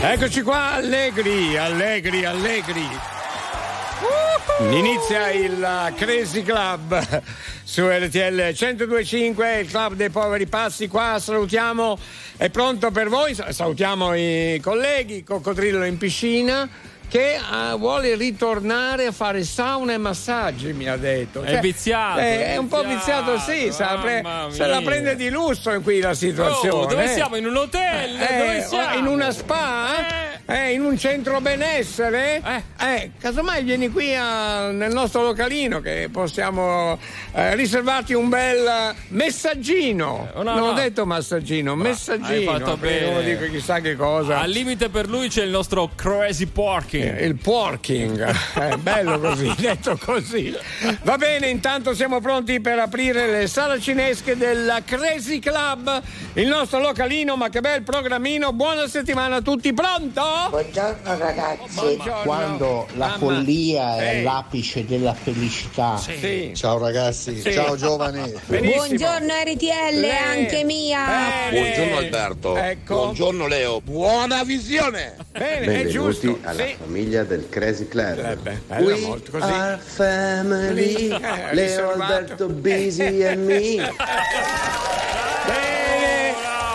Eccoci qua, allegri, allegri, allegri. Inizia il Crazy Club su RTL 1025, il club dei poveri passi. Qua salutiamo, è pronto per voi. Salutiamo i colleghi, Coccodrillo in piscina che uh, vuole ritornare a fare sauna e massaggi, mi ha detto. Cioè, è viziato. Eh, è, un po' viziato, sì, pre- se la prende di lusso qui la situazione. Oh, dove eh. siamo? In un hotel? Eh, dove siamo? In una spa? Eh. Eh, in un centro benessere? Eh. eh casomai vieni qui a, nel nostro localino che possiamo eh, riservarti un bel messaggino. no, non no. ho detto massaggino, Ma messaggino. hai fatto bene. Non dico chissà che cosa. Al limite per lui c'è il nostro crazy porking. Eh, Il porking, è bello così, detto così. Va bene, intanto siamo pronti per aprire le saracinesche del Crazy Club, il nostro localino, ma che bel programmino. Buona settimana a tutti, pronto? Buongiorno ragazzi. Buongiorno. Quando la Mamma. follia è Ehi. l'apice della felicità. Sì. Ciao ragazzi, Sì. ciao giovani. Benissimo. Buongiorno RTL, Lei- anche mia. Bene. Buongiorno Alberto. Ecco. Buongiorno Leo. Buona visione. Bene, è Benvenuti giusto. alla Sì. Famiglia del Crazy Club. Eh beh, bella We molto così. are family, Eh, Leo riservato. Alberto Busy e me. Bene,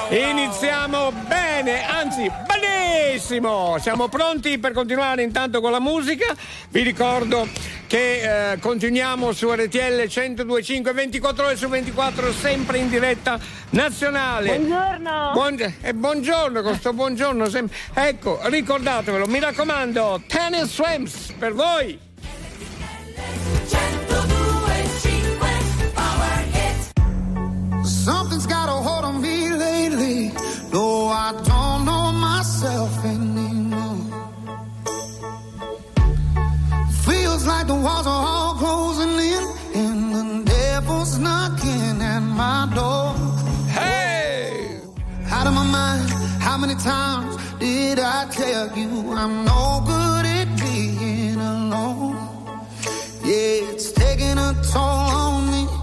iniziamo bene, anzi benissimo. Siamo pronti per continuare intanto con la musica. Vi ricordo che eh, continuiamo su RTL 1025 24 ore su 24 sempre in diretta nazionale. Buongiorno. Buong- e buongiorno, con sto buongiorno sempre. Ecco, ricordatevelo, mi raccomando, Tennis Swims per voi. Something's lately. No, I don't know myself anymore. Feels like the walls are all closing in, and the devil's knocking at my door. Hey! Out of my mind, how many times did I tell you I'm no good at being alone? Yeah, it's taking a toll on me.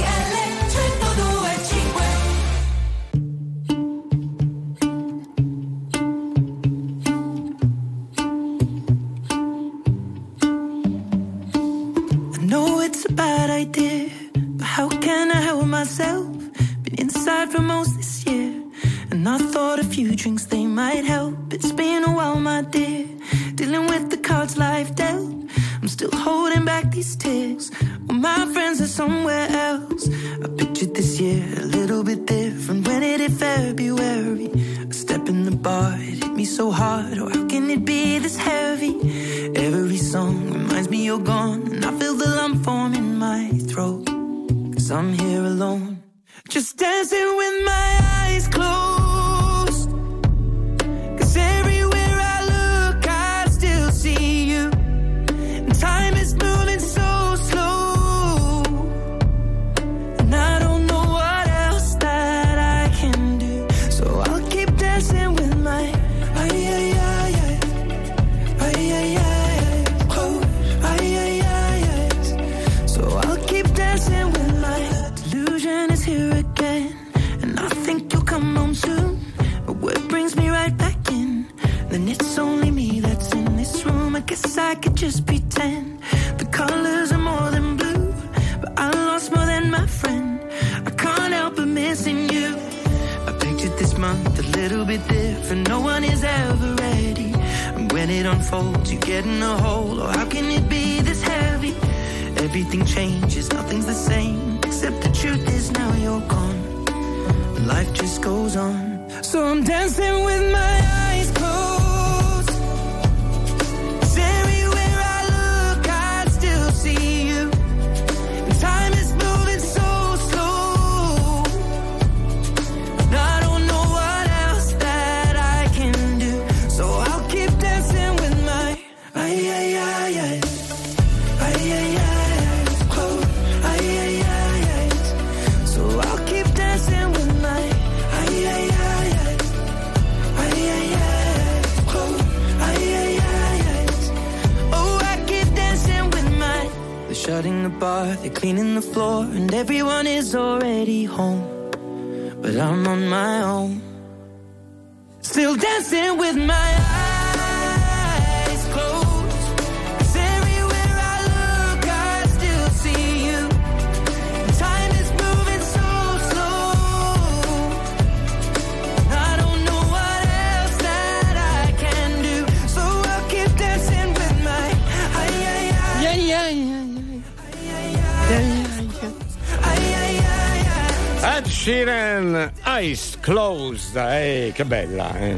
Che bella, eh.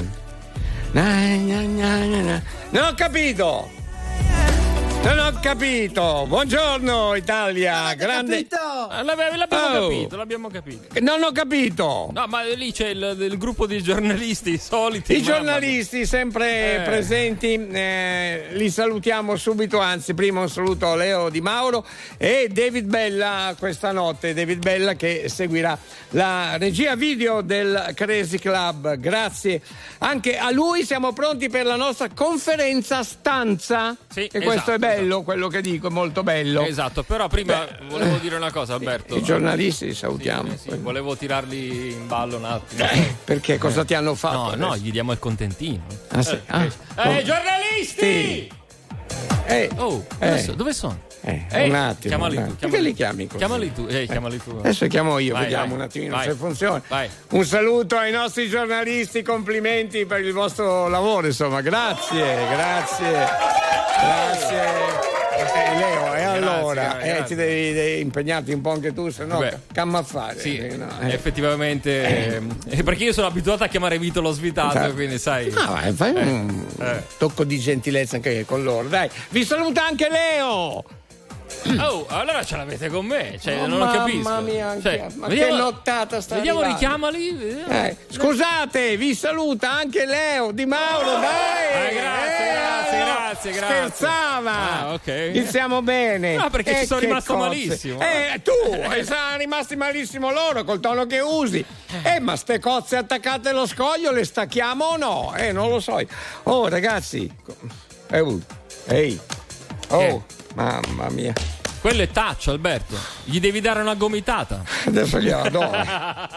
Non ho capito! Non ho capito! Buongiorno Italia! Grande. L'abb- L'abbiamo Oh. capito, l'abbiamo capito. Non ho capito! No, ma lì c'è il, il gruppo di giornalisti soliti. I giornalisti sempre Eh. presenti, eh, li salutiamo subito, anzi prima un saluto a Leo Di Mauro e David Bella questa notte, David Bella che seguirà la regia video del Crazy Club, grazie anche a lui, siamo pronti per la nostra conferenza stanza Sì, e questo esatto, è bello, quello che dico, è molto bello. Esatto, però prima Beh, volevo dire una cosa, Alberto. I giornalisti li salutiamo. Sì, sì, volevo tirarli in ballo un attimo. Eh, perché cosa ti hanno fatto? No, no, gli diamo il contentino. Ah, sì. Ah, Eh, oh. giornalisti! Sì. Eh, Oh, Eh. so- dove sono? Eh, Eh, un attimo. chiamali tu, chiamali Perché li chiami così? Chiamali tu, eh, chiamali tu. Adesso chiamo io, Vai, vediamo vai, un attimino vai. se funziona. Un saluto ai nostri giornalisti, complimenti per il vostro lavoro, insomma, grazie, grazie, grazie. Eh, Leo, e allora grazie. eh, ti devi, devi impegnarti un po' anche tu, se no Beh. camma a fare. Sì, eh, no, eh. effettivamente. eh, perché io sono abituato a chiamare Vito lo svitato, Esatto. quindi sai. Vai, fai un eh. tocco di gentilezza anche con loro. Dai, vi saluta anche Leo. Oh, allora ce l'avete con me. Cioè, Oh, non lo mamma capisco. mia, anche- Cioè, ma che nottata sta Vediamo, arrivando. richiamali. vediamo. Eh, scusate, vi saluta anche Leo Di Mauro, dai! Eh, grazie, grazie, no, grazie, grazie. Scherzava! Ah, ok. Iniziamo bene. No, perché ci Eh, sono rimasto cozze. malissimo. Eh, tu, e sono rimasti malissimo loro col tono che usi. Eh, ma ste cozze attaccate allo scoglio le stacchiamo o no? Eh, non lo so. Oh, ragazzi. Eh, uh, ehi. Oh, mamma mia. Quello è taccio, Alberto. Gli devi dare una gomitata. Adesso gliela do.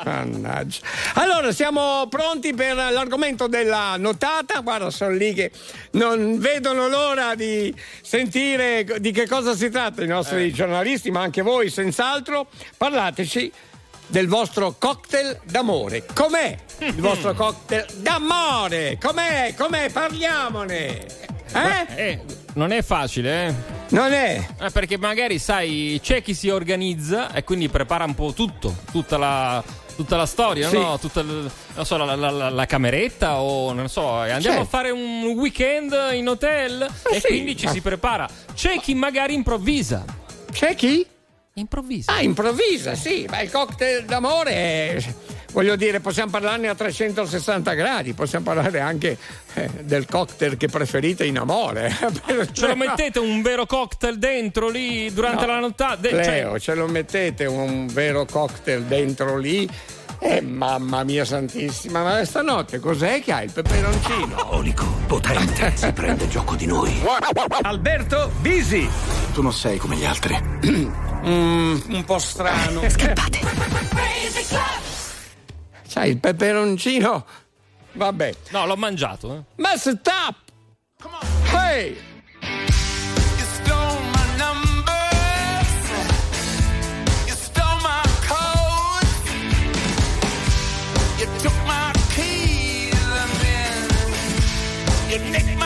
Mannaggia. Allora, siamo pronti per l'argomento della notata. Guarda, sono lì che non vedono l'ora di sentire di che cosa si tratta i nostri giornalisti, ma anche voi, senz'altro. Parlateci del vostro cocktail d'amore. Com'è il vostro cocktail d'amore? Com'è? Com'è? Parliamone. Eh? Eh, non è facile, eh. Non è? Eh, perché magari, sai, c'è chi si organizza e quindi prepara un po' tutto, tutta la, tutta la storia, Sì. no? Tutta so, la, la- la- cameretta o non so, andiamo Certo. a fare un weekend in hotel Eh e sì. quindi ci si prepara. C'è chi magari improvvisa. C'è chi? Improvvisa. Ah, improvvisa, sì, ma il cocktail d'amore è, voglio dire, possiamo parlarne a 360 gradi, possiamo parlare anche eh, del cocktail che preferite in amore. Ce lo mettete un vero cocktail dentro lì durante No. la nottata? De- cioè, Leo, ce lo mettete un vero cocktail dentro lì? Eh, mamma mia santissima, ma stanotte cos'è che hai il peperoncino? Onico, potente, si prende gioco di noi. Alberto Bisi. Tu non sei come gli altri. Mm, un po' strano. Club. Sai, il peperoncino. Vabbè. no, l'ho mangiato. Eh. Ma stop! Hey! Then you nicked my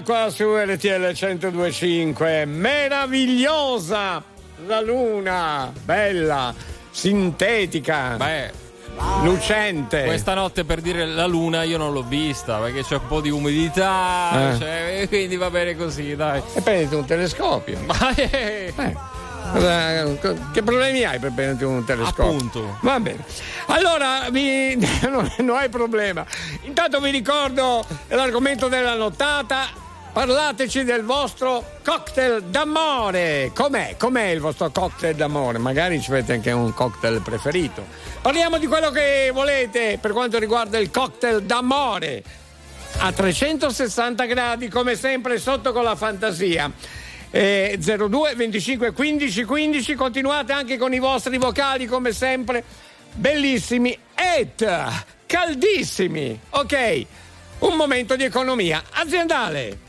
Renga qua su RTL 1025. Meravigliosa la luna, bella, sintetica, Beh, lucente. questa notte per dire la luna io non l'ho vista perché c'è un po' di umidità, Eh. cioè, quindi va bene così, dai. E prenditi un telescopio. Ma eh, Eh, che problemi hai per prenderti un telescopio? Appunto. Va bene. Allora, vi- non hai problema. Intanto vi ricordo l'argomento della nottata. Parlateci del vostro cocktail d'amore. Com'è? Com'è il vostro cocktail d'amore? Magari ci avete anche un cocktail preferito. Parliamo di quello che volete per quanto riguarda il cocktail d'amore a 360 gradi, come sempre, sotto con la fantasia. Eh, 02 25 15 15, continuate anche con i vostri vocali, come sempre, bellissimi et caldissimi. Ok, un momento di economia aziendale.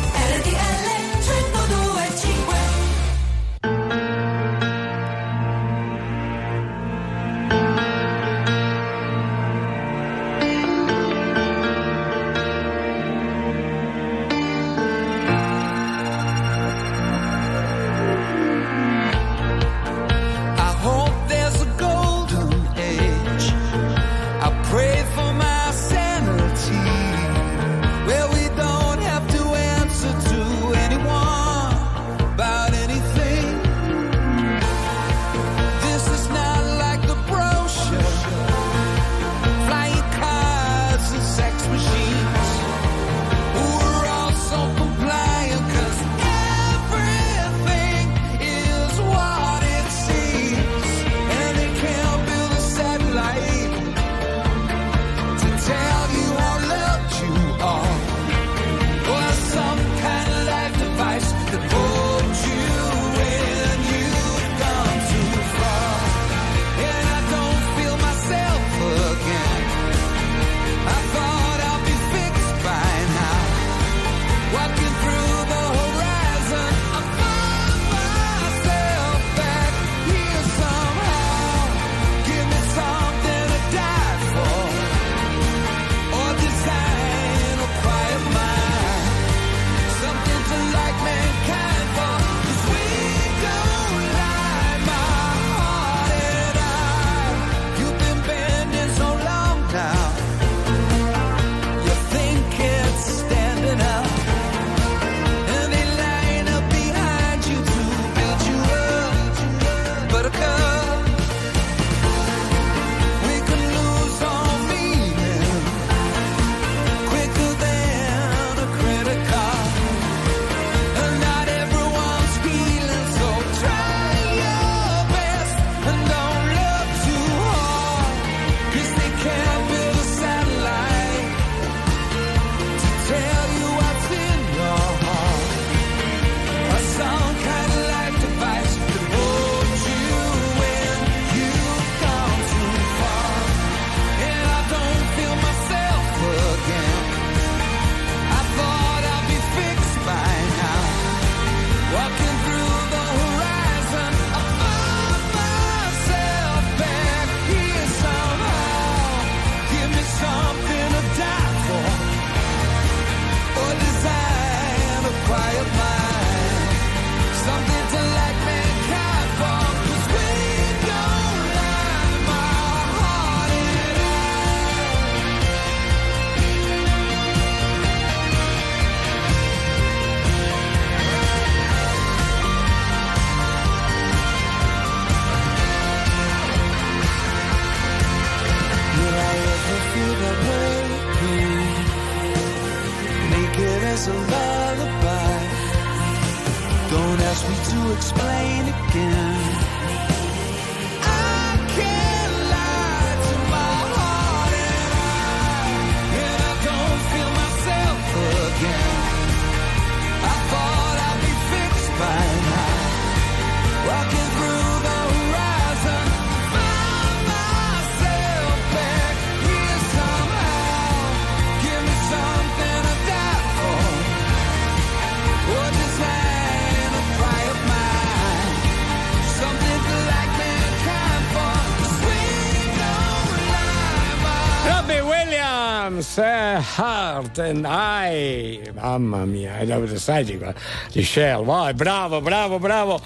Heart and I. Mamma mia, è da di qua. Di Shell, vai, bravo, bravo, bravo.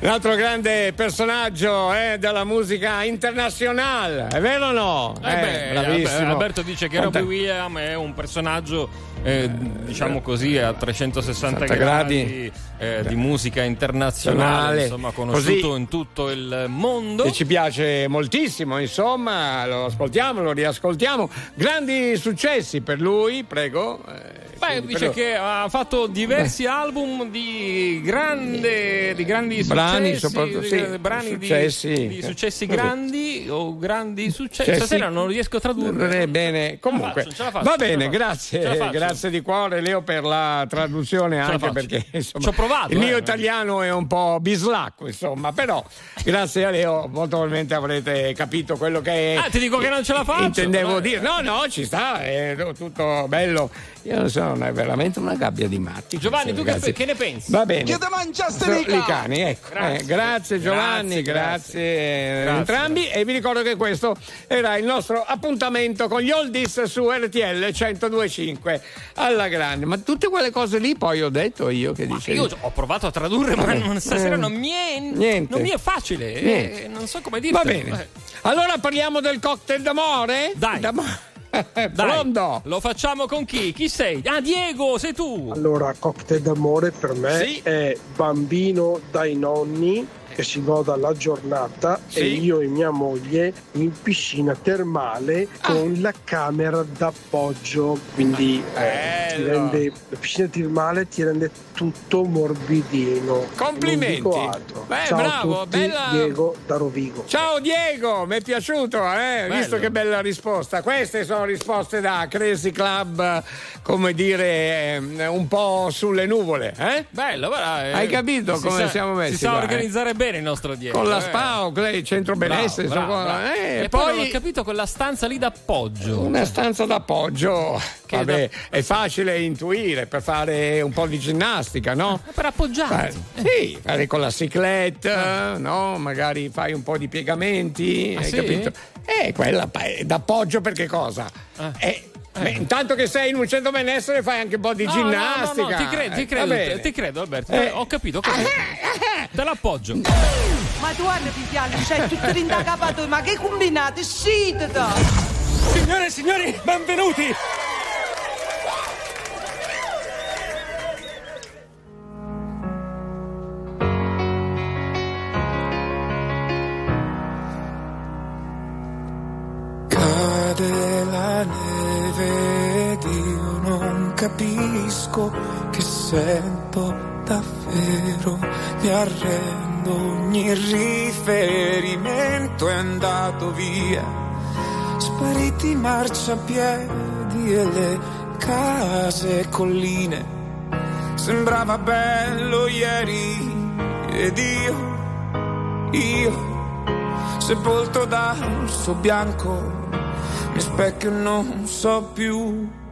L'altro grande personaggio eh, della musica internazionale, è vero o no? Eh, eh beh, bravissimo. Alberto dice che Quanta... Robbie Williams è un personaggio, eh, diciamo così, a 360 gradi, gradi. Eh, di musica internazionale, insomma, conosciuto così. in tutto il mondo. E ci piace moltissimo, insomma, lo ascoltiamo, lo riascoltiamo. Grandi successi per lui, prego. Eh, Beh, dice però- che ha fatto diversi album di, grande, di grandi Brani, successi, di- sì, brani di- successi. di, successi Così. grandi o grandi successi. Cioè, Stasera sì. non riesco a tradurre. Eh, bene, comunque faccio, faccio, va bene, grazie, grazie di cuore Leo per la traduzione anche perché insomma, Ci ho provato, il mio eh. italiano è un po' bislacco insomma, però grazie a Leo molto probabilmente avrete capito quello che Ah, ti dico che non ce la faccio. intendevo dire. No, no, ci sta, è tutto bello. Io non so, non è veramente una gabbia di matti. Giovanni, tu che, che ne pensi? Va bene. Che te mangiaste So- i cani, ecco. Grazie. Eh, grazie Giovanni, Grazie, grazie, grazie. eh, Grazie. entrambi e vi ricordo che questo era il nostro appuntamento con gli oldies su RTL 1025 alla grande. Ma tutte quelle cose lì poi ho detto io che dicevi. Io ho provato a tradurre, ma non- stasera Eh. non mi è, Niente. non mi è facile. eh, Niente. non so come dirtelo. Va bene. Eh. Allora parliamo del cocktail d'amore? Dai. D'amo- Dai, Pronto? lo facciamo con chi? Chi sei? Ah, Diego, sei tu. Allora, cocktail d'amore per me Sì. è bambino dai nonni che si goda la giornata Sì. e io e mia moglie in piscina termale Ah. con la camera d'appoggio. Quindi eh, ti rende, la piscina termale ti rende tutto morbidino. Complimenti. Non dico altro. Beh, Ciao bravo, a tutti, bella- Diego da Rovigo. Ciao Diego, mi è piaciuto, eh? Visto che bella risposta. Queste sono risposte da Crazy Club, come dire, ehm, un po' sulle nuvole, eh? Bello, guarda, eh, Hai capito si come sa- siamo messi Si sa qua, eh? organizzare bene il nostro Diego. Con la eh. SPA, o il centro Bravo, benessere, bravo, insomma, bravo. eh, E poi non ho capito quella stanza lì d'appoggio. Una stanza d'appoggio, Che vabbè, da- è facile intuire per fare un po' di ginnastica, no? Per appoggiarti. Fare- sì, fare con la cicletta, no? Magari fai un po' di piegamenti, Ah, hai sì? capito? Eh, quella è d'appoggio perché cosa? Eh, beh, intanto che sei in un centro benessere fai anche un po' di No, ginnastica. No, no, no, ti credo, ti Eh, credo, bene. ti credo Alberto. Eh. Ho capito, ho capito. Te l'appoggio. Ma tu guarda pigliare, c'è tutto rindacapato, ma che combinate? Scitata! Signore e signori, benvenuti! Capisco che sento davvero. Mi arrendo, ogni riferimento è andato via. Spariti marciapiedi e le case e colline. Sembrava bello ieri ed io, io sepolto dal suo bianco. Mi specchio non so più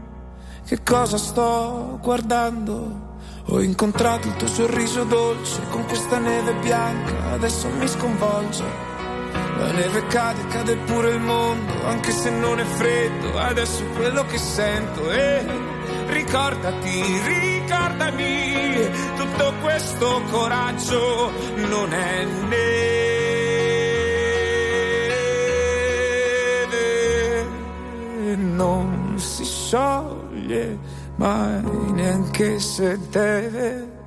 che cosa sto guardando. Ho incontrato il tuo sorriso dolce con questa neve bianca, adesso mi sconvolge. La neve cade, cade pure il mondo, anche se non è freddo, adesso è quello che sento. E ricordati, ricordami, tutto questo coraggio non è neve, non si scioglie mai neanche se deve.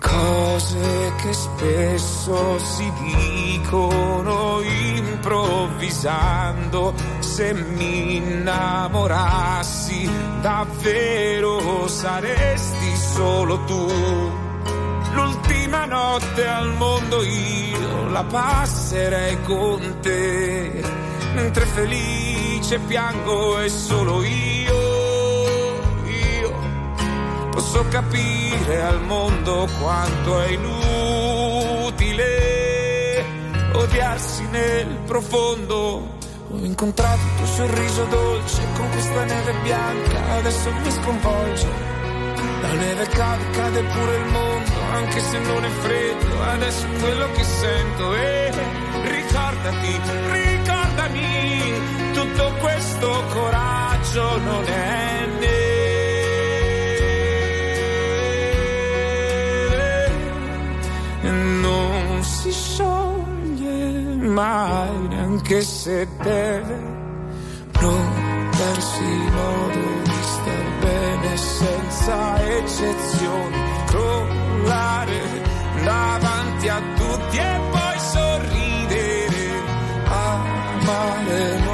Cose che spesso si dicono improvvisando, se mi innamorassi davvero saresti solo tu. L'ultima notte al mondo io la passerei con te, mentre felice piango e solo io posso capire al mondo quanto è inutile odiarsi nel profondo. Ho incontrato il tuo sorriso dolce con questa neve bianca, adesso mi sconvolge. La neve cade, cade pure il mondo, anche se non è freddo, adesso è quello che sento. E ricordati, ricordami, tutto questo coraggio non è neve, non si scioglie mai, neanche se deve. Non darsi modo di star bene senza eccezioni, crollare davanti a tutti e poi sorridere. Amare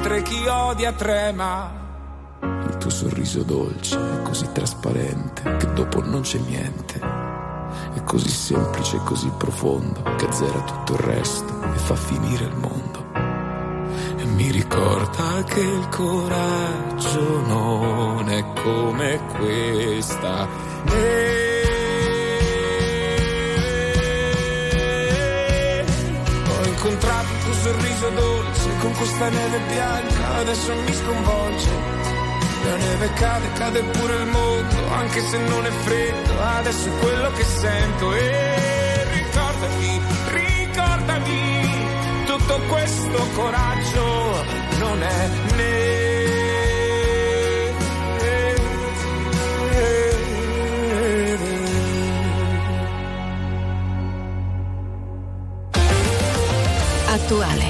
mentre chi odia trema. Il tuo sorriso dolce è così trasparente che dopo non c'è niente. È così semplice e così profondo che azzera tutto il resto e fa finire il mondo. E mi ricorda che il coraggio non è come questa. E ho incontrato il tuo sorriso dolce con questa neve bianca adesso mi sconvolge. La neve cade, cade pure il mondo, anche se non è freddo, adesso è quello che sento. E ricordami, ricordami, tutto questo coraggio non è neve. Eh, eh, eh, Attuale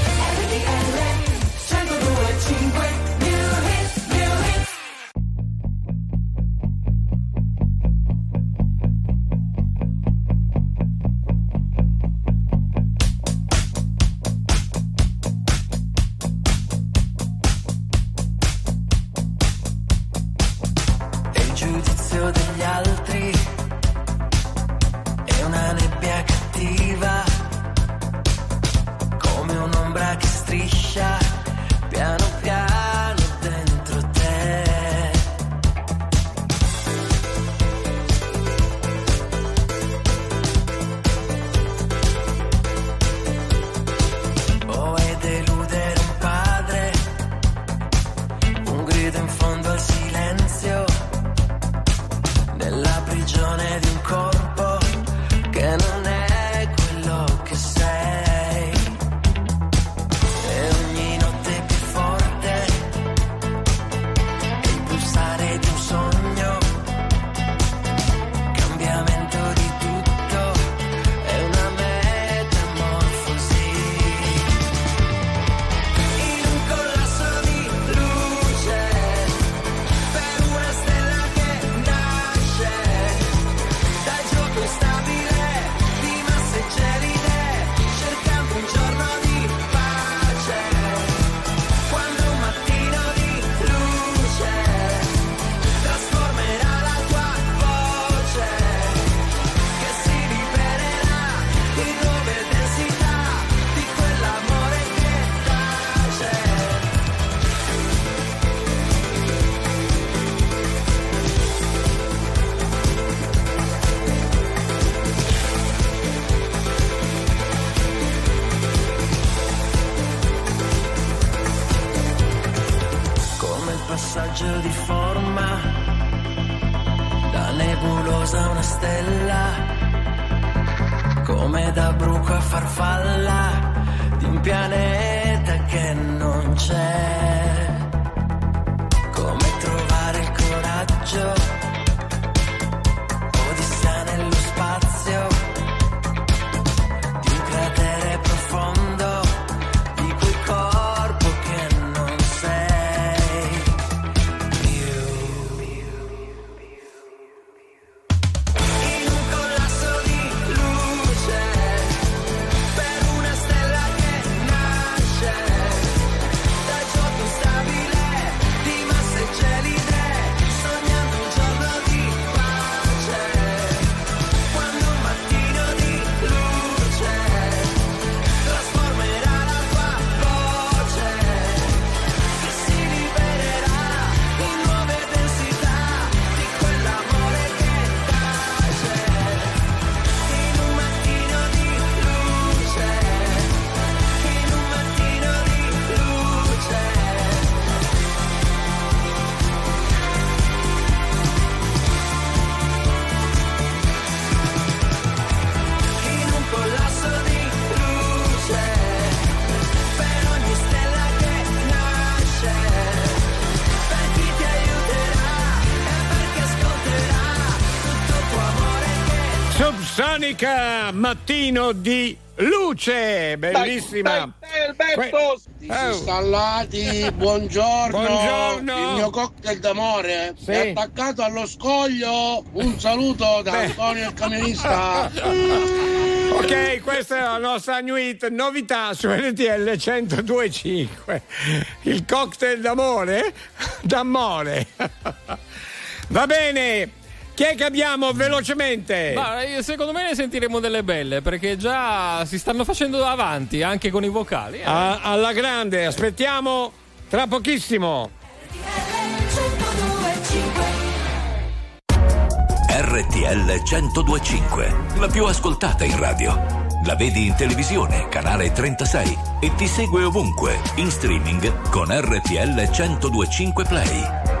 Monica Mattino di Luce, bellissima. Bel, bel, Disinstallati, oh. buongiorno. buongiorno. Il mio cocktail d'amore sì. è attaccato allo scoglio. Un saluto da Beh. Antonio il camionista. ok, questa è la nostra New Hit novità su NTL 1025. Il cocktail d'amore? D'amore. Va bene. Chi è che abbiamo velocemente? Ma eh, secondo me ne sentiremo delle belle perché già si stanno facendo avanti anche con i vocali. eh. A- alla grande, aspettiamo tra pochissimo. RTL 1025, la più ascoltata in radio. La vedi in televisione, canale 36 e ti segue ovunque, in streaming con RTL 1025 Play.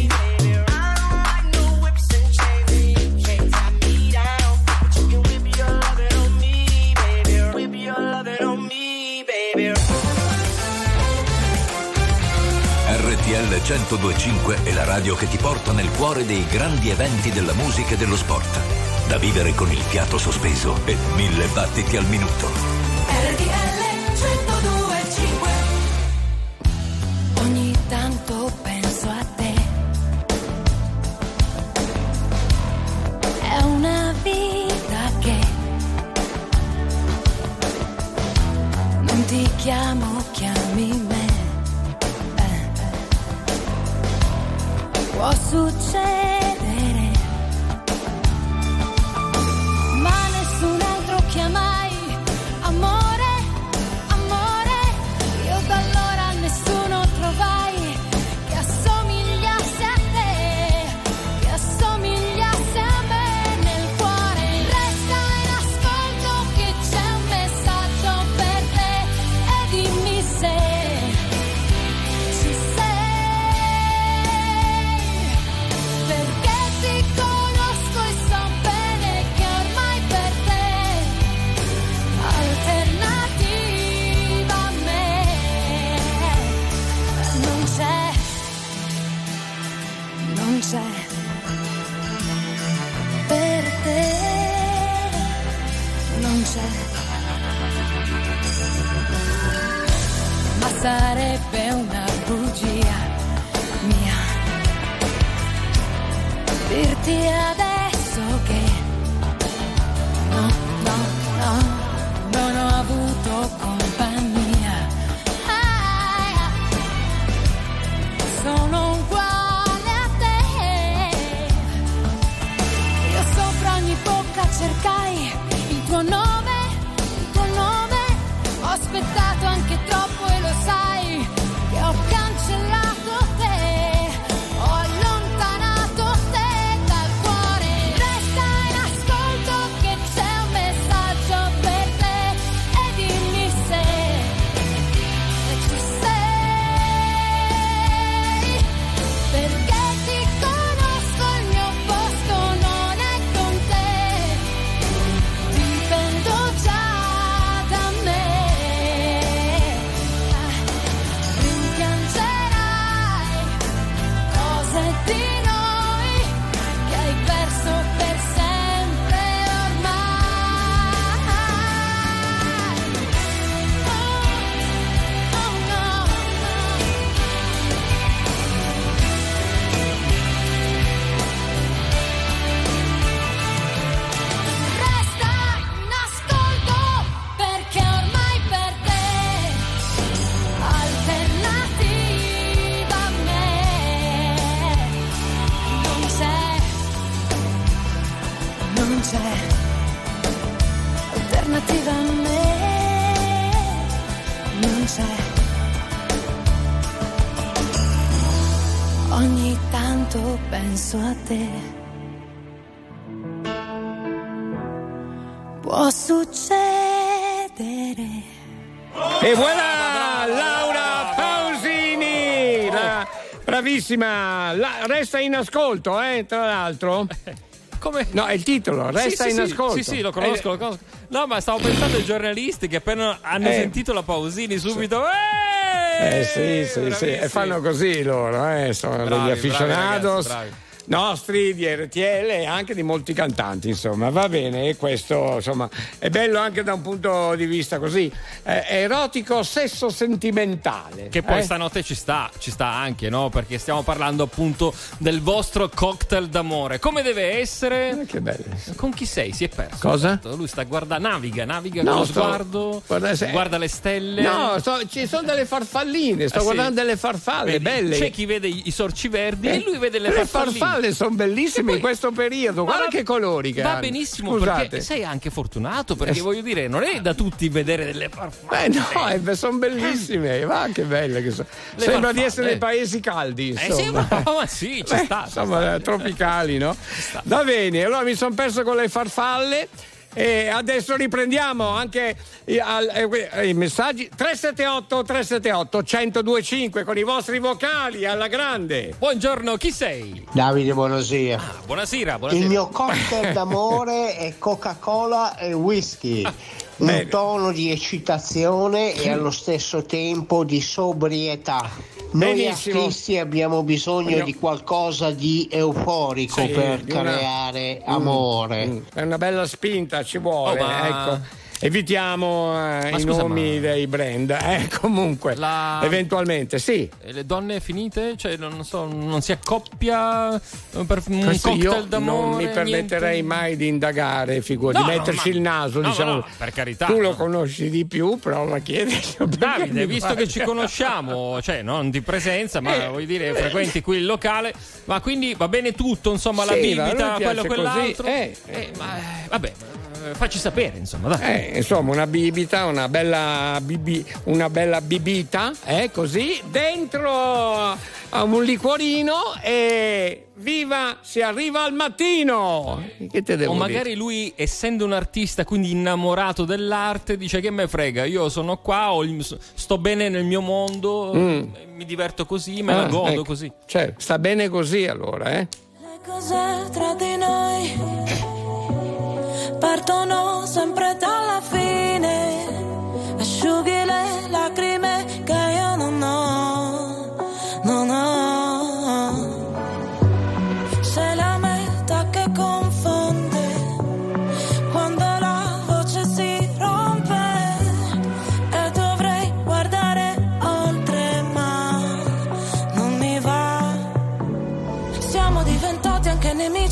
RTL 1025 è la radio che ti porta nel cuore dei grandi eventi della musica e dello sport. Da vivere con il fiato sospeso e mille battiti al minuto. RTL 1025 Ogni tanto penso a te. È una vita che non ti chiamo, chiami Può succedere, sarebbe una bugia mia. Dirti bravissima, La- resta in ascolto, eh, tra l'altro. Come? No, è il titolo, resta Sì, sì, in sì, ascolto. Sì, sì, lo conosco, Eh, lo conosco. No, ma stavo pensando ai giornalisti che appena hanno Eh. sentito la Pausini subito. "Eh!" Eh sì, sì, sì, e fanno così loro, eh, sono Bravi, degli bravi aficionados ragazzi, bravi. Nostri di RTL e anche di molti cantanti, insomma, va bene, e questo insomma è bello anche da un punto di vista così eh, erotico, sesso sentimentale. Che poi eh? stanotte ci sta, ci sta anche, no? Perché stiamo parlando appunto del vostro cocktail d'amore. Come deve essere? che bello. Con chi sei? Si è perso. Cosa? Lui sta guardando, naviga, naviga No, con lo sto- sguardo, guarda se- guarda le stelle. No, sto- ci sono delle farfalline, sto Ah, sì? guardando delle farfalle Vedi, belle. C'è chi vede i sorci verdi Eh, e lui vede le, le farfalline. farfalle sono bellissime in questo periodo. Guarda che colori che Va hanno. benissimo Scusate. perché sei anche fortunato perché Eh, voglio dire, non è da tutti vedere delle farfalle. Eh no, eh, sono bellissime, va che belle che sono. Le Sembra di farfalle. essere nei paesi caldi, Eh insomma. sì, ma, ma sì, ci Beh, sta. insomma, sta. eh, tropicali, no? Va bene, allora mi sono perso con le farfalle. E adesso riprendiamo anche i, al- eh, i messaggi 378 378 1025 con i vostri vocali alla grande. Buongiorno, chi sei? Davide, buonasera. Buonasera, buonasera. Il mio cocktail d'amore è Coca-Cola e whisky. Un Bene. tono di eccitazione e allo stesso tempo di sobrietà. Noi Benissimo. artisti abbiamo bisogno Voglio- di qualcosa di euforico Sì, per di una- creare Mm, amore. mm, È una bella spinta, ci vuole. Oh, ma- ecco. Evitiamo eh, Ma i scusa, nomi ma- dei brand. Eh, comunque, La- eventualmente, sì. E le donne finite? Cioè, non so, non si accoppia eh, per un Questo cocktail io d'amore? non mi permetterei niente? mai di indagare, figura, No, di no, metterci ma- il naso. no, diciamo. no, per carità, Tu lo no. conosci di più, prova a chiederci. perché Davide, visto che ci conosciamo, cioè non di presenza, ma Eh, vuoi dire, frequenti qui il locale, ma quindi va bene tutto, insomma, la Sì, ma a lui bibita, quello, così, quell'altro. eh, Eh, ma eh, vabbè, facci sapere, insomma, dai. Eh, insomma, una bibita, una bella, bibi- una bella bibita, eh, così, dentro a un liquorino e viva, si arriva al mattino. Che te devo O dire? magari lui, essendo un artista, quindi innamorato dell'arte, dice che me frega, io sono qua, il- sto bene nel mio mondo, Mm. mi diverto così, me la Ah, godo ecco. così. Cioè, sta bene così allora, eh? Le cose tra di noi partono sempre dalla fine. Asciughi le lacrime che io non ho, non ho.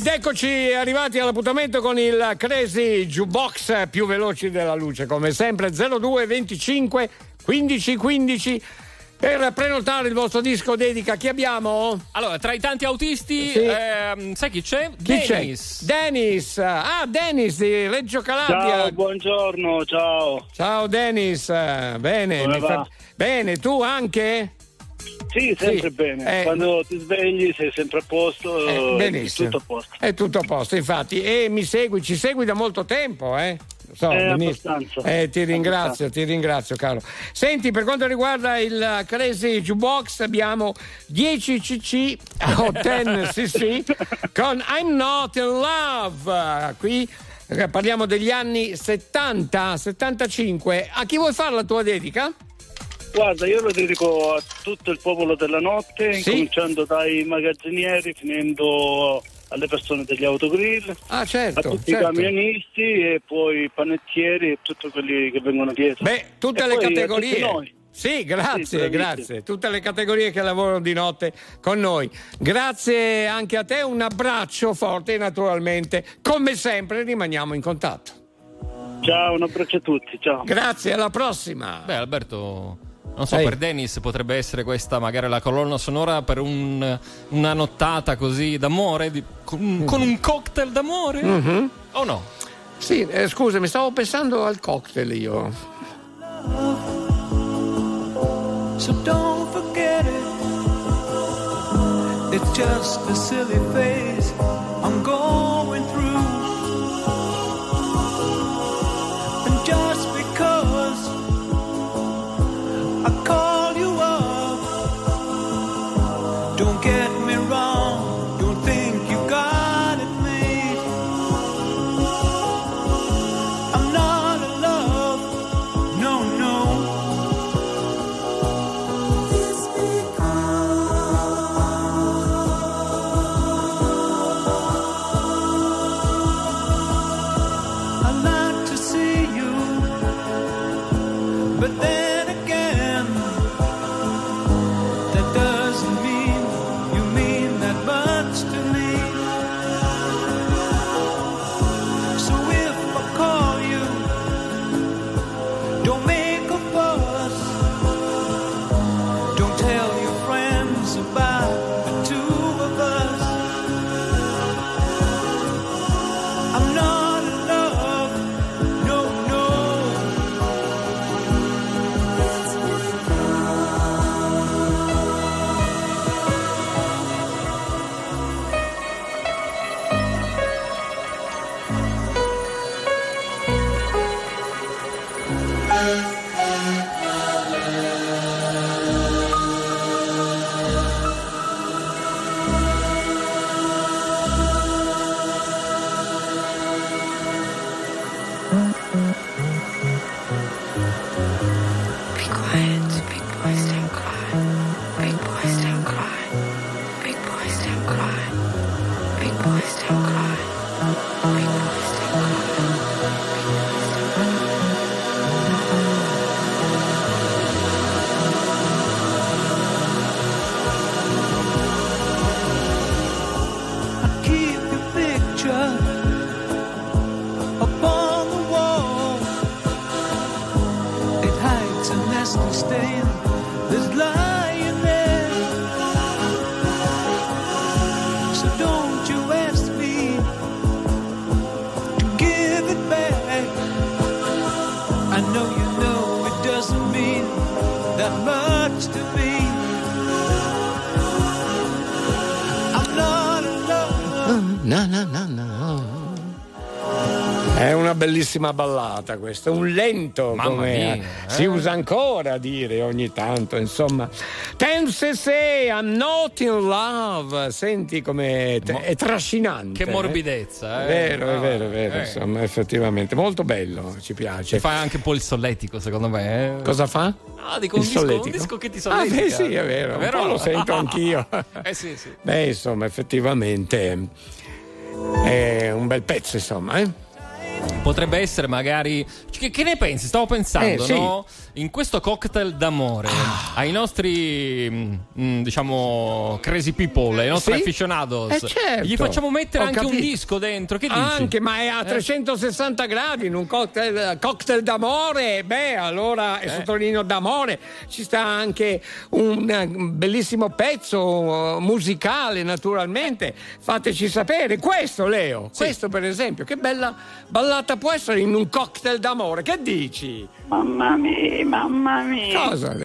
Ed eccoci arrivati all'appuntamento con il Crazy Jukebox più veloci della luce, come sempre 02 25 15 15 per prenotare il vostro disco dedica. Chi abbiamo? Allora, tra i tanti autisti, Sì. ehm, sai chi c'è? Chi c'è? Dennis. Dennis. Ah, Dennis di Reggio Calabria. Ciao, buongiorno, ciao. Ciao Dennis, bene. Va? Bene, tu anche? Sì, sempre Sì. bene. Eh. Quando ti svegli sei sempre a posto, Eh, benissimo. tutto a posto. È tutto a posto, infatti. E mi segui, ci segui da molto tempo, eh? So, Eh. Eh, ti ringrazio, ti ringrazio, caro. Senti, per quanto riguarda il Crazy Jukebox, abbiamo 10 cc o 10 cc con I'm Not in Love. Qui eh, parliamo degli anni 70, 75. A chi vuoi fare la tua dedica? Guarda, io lo dedico a tutto il popolo della notte, Sì. incominciando dai magazzinieri, finendo alle persone degli autogrill, Ah, certo. a tutti certo. i camionisti e poi i panettieri e tutti quelli che vengono dietro. Beh, tutte E le categorie. noi. Sì, grazie, Sì, grazie. Tutte le categorie che lavorano di notte con noi. Grazie anche a te, un abbraccio forte e naturalmente, come sempre, rimaniamo in contatto. Ciao, un abbraccio a tutti, ciao. Grazie, alla prossima. Beh, Alberto, non so, Ehi. per Dennis potrebbe essere questa magari la colonna sonora per un- una nottata così d'amore, di- con, con un cocktail d'amore? Mhm. O no? Sì, eh, scusami, stavo pensando al cocktail io. So don't forget it. It's just a silly phase I'm going through. Don't bellissima ballata questa, un lento Mamma come mia, eh. si usa ancora a dire ogni tanto, insomma. Tense se I'm not in love, senti come te- è trascinante. Che eh. morbidezza, eh. È vero, è No, vero, è vero, eh. insomma, effettivamente, molto bello, ci piace. Fa anche un po' il solletico, secondo me. eh. Cosa fa? Ah, dico un disco, un disco che ti Ah, solletica. beh, sì, è vero, un po' lo sento anch'io. eh sì, sì. Beh, insomma, effettivamente è un bel pezzo, insomma, eh? Potrebbe essere magari, che, che ne pensi? Stavo pensando, Eh, sì. No? In questo cocktail d'amore, ai nostri, mm, mm, diciamo, crazy people, ai nostri Sì? aficionados, Eh, certo. gli facciamo mettere Ho anche un capito. disco dentro. Che dici? Anche, ma è a Eh? 360 gradi in un cocktail, cocktail d'amore. Beh, allora, Eh. sottolineo d'amore, ci sta anche un, eh, bellissimo pezzo eh, musicale, naturalmente. Fateci sapere. Questo, Leo, questo per esempio, che bella ballata può essere in un cocktail d'amore. Che dici? Mamma mia, mamma mia. Cosa?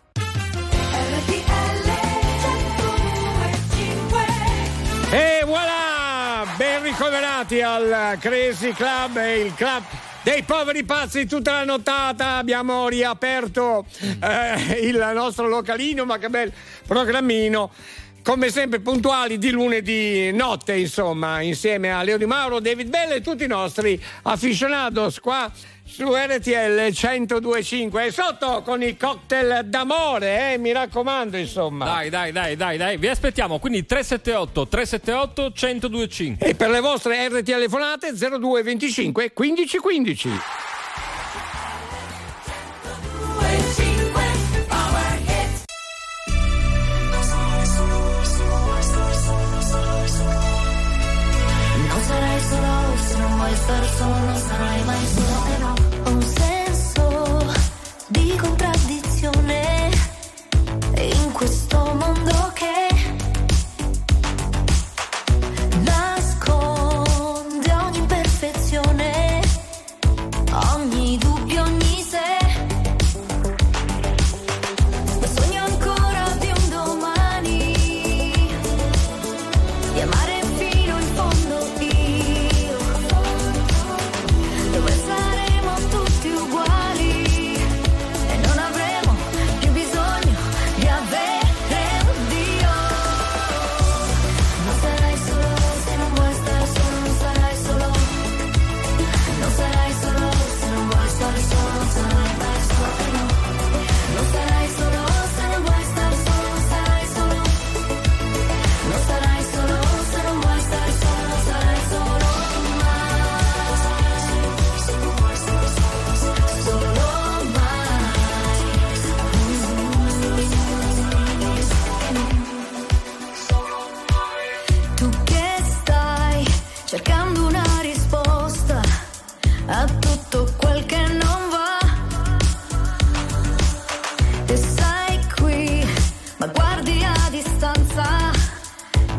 E voilà! Ben ricoverati al Crazy Club, il club dei poveri pazzi tutta la nottata. Abbiamo riaperto eh, il nostro localino, ma che bel programmino. Come sempre puntuali di lunedì notte, insomma, insieme a Leo Di Mauro, David Bell e tutti i nostri aficionados qua su RTL 1025 e sotto con i cocktail d'amore, eh, mi raccomando, insomma. Dai, dai, dai, dai, dai, vi aspettiamo. Quindi 378 378 1025. E per le vostre RT telefonate 0225 15 15. Non sarai solo se non vuoi stare solo, questo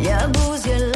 gli abusi e la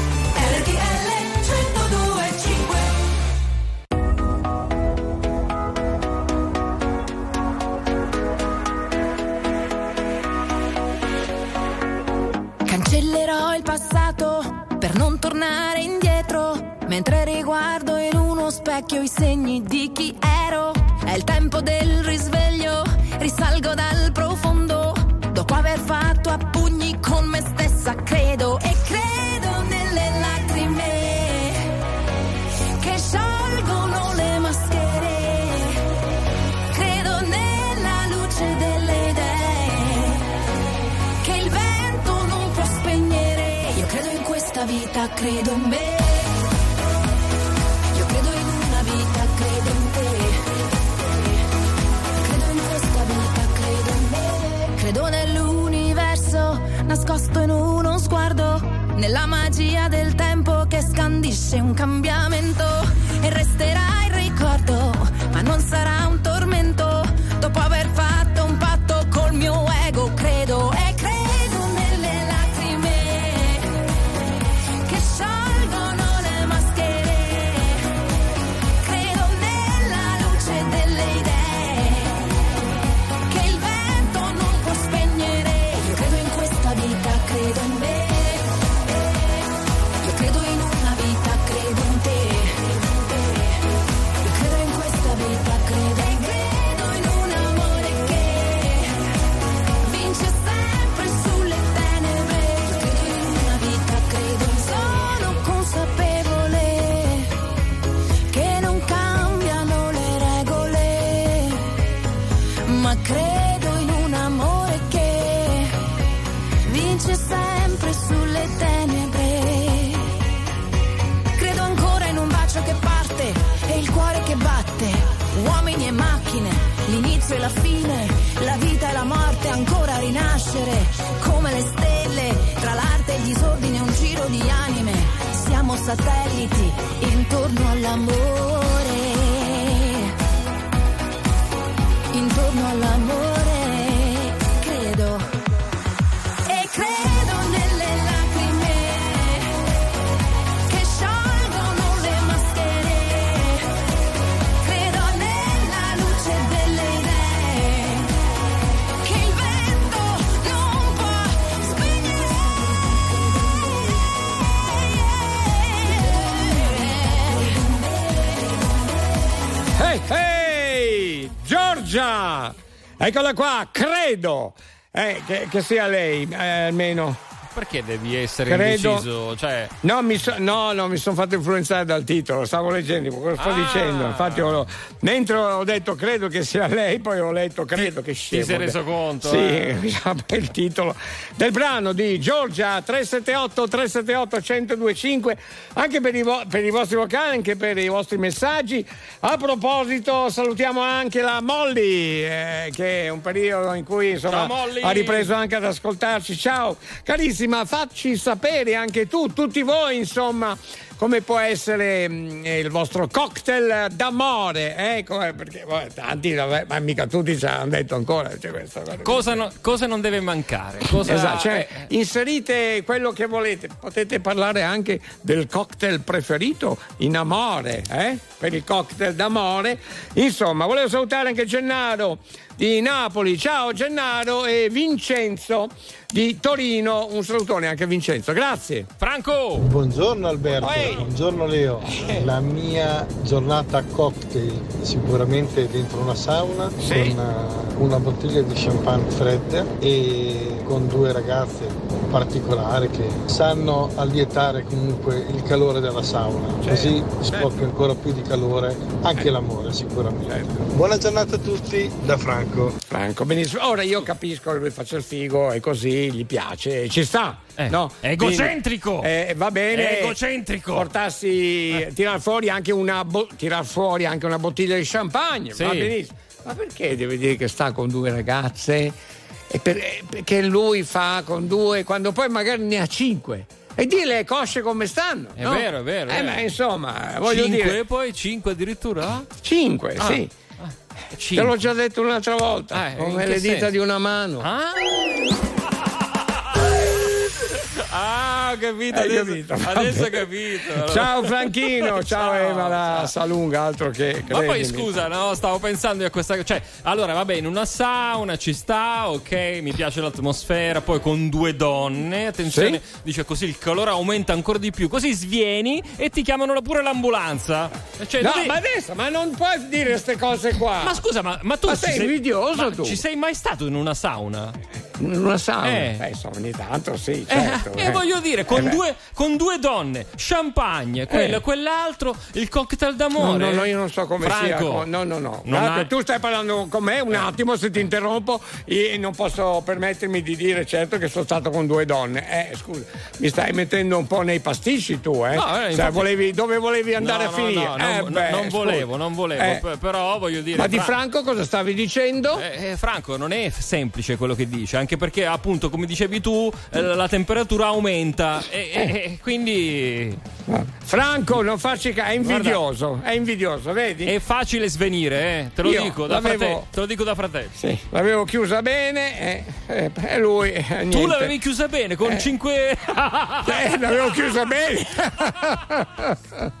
Eccola qua, credo eh, che, che sia lei, eh, almeno. Perché devi essere Credo- indeciso? Cioè, No, mi so- no, no, mi sono fatto influenzare dal titolo, stavo leggendo, cosa sto Ah. dicendo. Infatti, ho- mentre ho detto credo che sia lei, poi ho letto credo che scemo. sei reso conto, Sì, eh? il titolo del brano di Giorgia 378 378 1025, anche per i, vo- per i vostri vocali, anche per i vostri messaggi. A proposito, salutiamo anche la Molly, eh, che è un periodo in cui insomma, Ciao, ha ripreso anche ad ascoltarci. Ciao, carissima, facci sapere anche tu, tutti voi, insomma, come può essere mm, il vostro cocktail d'amore. Ecco, eh, perché poi tanti, vabbè, ma mica tutti ci hanno detto ancora. Cioè, questa cosa. cosa, no- cosa non deve mancare? Cosa- Esatto, cioè, eh, inserite quello che volete, potete parlare anche del cocktail preferito in amore, eh? per il cocktail d'amore. Insomma, volevo salutare anche Gennaro di Napoli, ciao Gennaro e Vincenzo di Torino, un salutone anche a Vincenzo, grazie. Franco! Buongiorno Alberto, Oi. buongiorno Leo. La mia giornata cocktail sicuramente dentro una sauna Sì. con eh, una bottiglia di champagne fredda e con due ragazze particolari che sanno allietare comunque il calore della sauna, così scoppia ancora più di calore anche l'amore sicuramente. Buona giornata a tutti da Franco. Franco, benissimo. Ora io capisco che lui faccia il figo e così gli piace, ci sta. no? è egocentrico! Eh, va bene. Egocentrico! Portarsi, tirar fuori anche una, bo- tirar fuori anche una bottiglia di champagne, Sì. va benissimo. Ma perché deve dire che sta con due ragazze? E per- eh, perché lui fa con due quando poi magari ne ha cinque. E di le cosce come stanno. È no? vero, è vero, Eh, vero. ma insomma, voglio cinque, dire. poi 5 addirittura? Cinque, Ah. sì. Te l'ho già detto un'altra volta, Ah, come le dita senso? di una mano. Ah, Ah, ho capito. Hai Adesso, capito? adesso ho capito. Ciao Franchino, ciao, Ciao, Eva la. Salunga, altro che Ma poi credimi. scusa, no, stavo pensando a questa cosa. Cioè, allora, vabbè, in una sauna ci sta, ok, mi piace l'atmosfera, poi con due donne, attenzione, dice così il calore aumenta ancora di più, così svieni e ti chiamano pure l'ambulanza. Cioè, No, devi- ma adesso, ma non puoi dire queste cose qua. Ma scusa, ma, ma tu Ma sei invidioso tu. Ci sei mai stato in una sauna? In una sauna? Eh. Eh, insomma, ogni tanto sì, Eh, certo. E eh. voglio dire, con, Eh, due, con due donne, champagne, quello, Eh. quell'altro, il cocktail No, d'amore. no, no, io non so come sia. Franco, No, no, no. non Guarda, hai- Tu stai parlando con me un attimo, se ti interrompo, e non posso permettermi di dire certo che sono stato con due donne. Eh, scusa, mi stai mettendo un po' nei pasticci tu, eh? No, eh, Cioè, volevi- dove volevi andare No, a no, finire? no, Eh, non, beh, non volevo, non volevo, Eh, però voglio dire. Ma di Fra- Franco cosa stavi dicendo? Eh, eh, Franco, non è semplice quello che dice, anche perché, appunto, come dicevi tu, eh, la temperatura aumenta e, e- e quindi Franco, non farci ca- è invidioso, è invidioso, vedi? è facile svenire, eh, te lo dico fratello. Te lo dico da fratello. Sì, l'avevo chiusa bene e, e- e lui eh, Tu l'avevi chiusa bene con Eh. 5 Eh, l'avevo chiusa bene.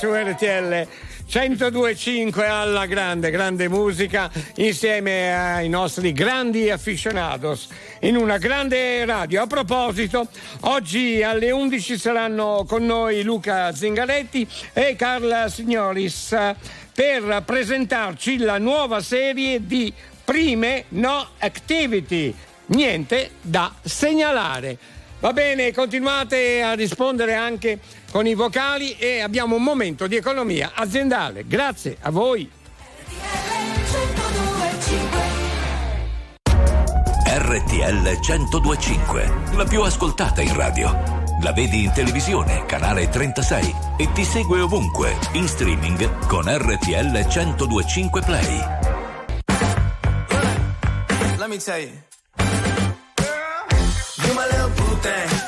Su RTL. 102.5 alla grande, grande musica insieme ai nostri grandi aficionados in una grande radio. A proposito, oggi alle 11 saranno con noi Luca Zingaretti e Carla Signoris eh, per presentarci la nuova serie di Prime No Activity. Niente da segnalare. Va bene, continuate a rispondere anche con i vocali e abbiamo un momento di economia aziendale. Grazie a voi. RTL 1025, la più ascoltata in radio. La vedi in televisione, canale 36 e ti segue ovunque, in streaming con RTL 1025 Play. Let me tell you. You my little boo thing.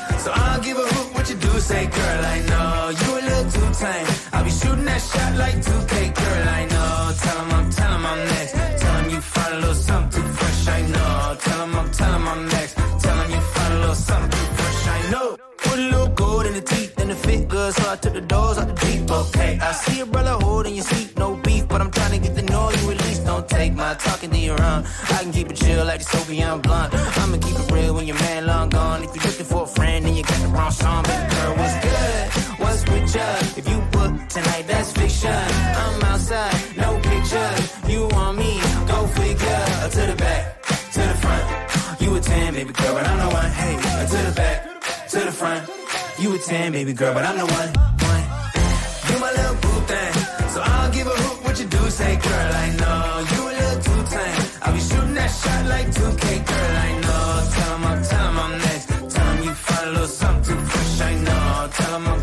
Little. I'll be shooting that shot like 2K, girl, I know. Tell 'em I'm, tell 'em I'm next. Tell 'em you find a little something fresh, I know. Tell 'em I'm, tell 'em I'm next. Tell 'em you find a little something fresh, I know. Put a little gold in the teeth and it fit good, so I took the doors out the deep, okay. I see a brother holding your seat, no beef, but I'm trying to get to know you at least. Don't take my talking to your own. I can keep it chill like the Soviet blunt. I'ma keep it real when your man long gone. If you're looking for a friend and you got the wrong song, baby You a 10, baby girl, but I'm the one. one. You my little boo thing. So I'll give a hoot what you do say, girl, I know. You a little too tame. I'll be shooting that shot like 2K, girl, I know. Tell 'em I'm, tell 'em I'm next. Tell 'em you find a little something fresh, I know. Tell 'em I'm, tell 'em I'm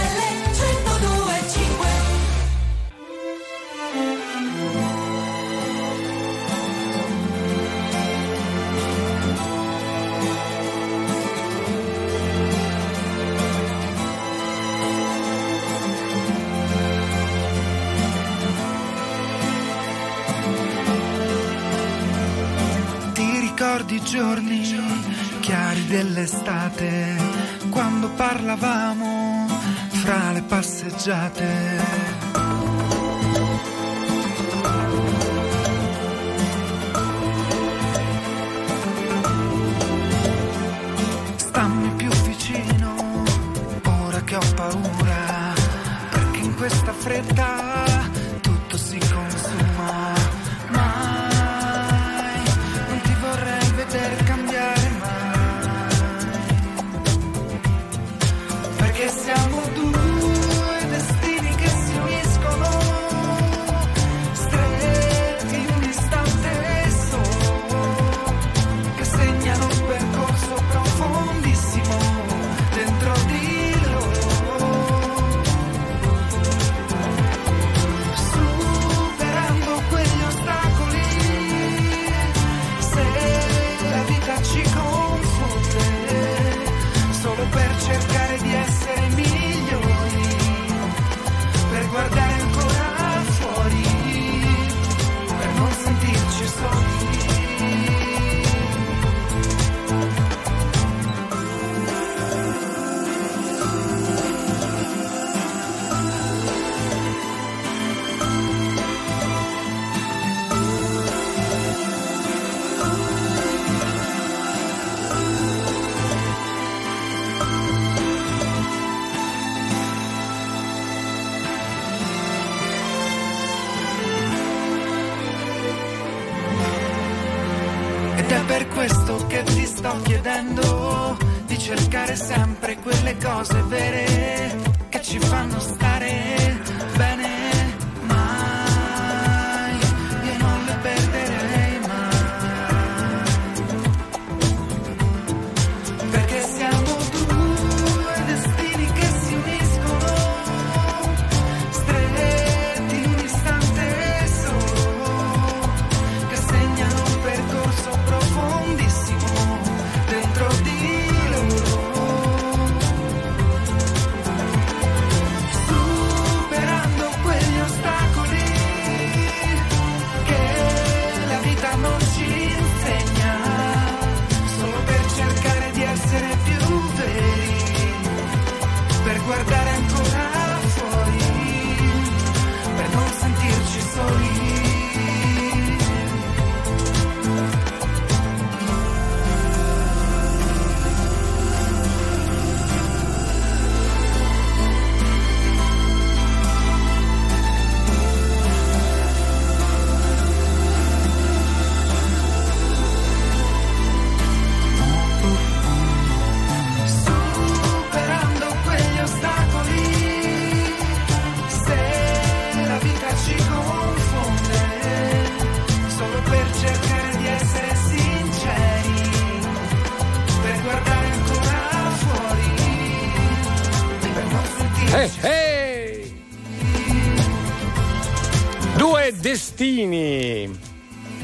giorni chiari dell'estate, quando parlavamo fra le passeggiate? Stammi più vicino, ora che ho paura, perché in questa fretta sempre quelle cose vere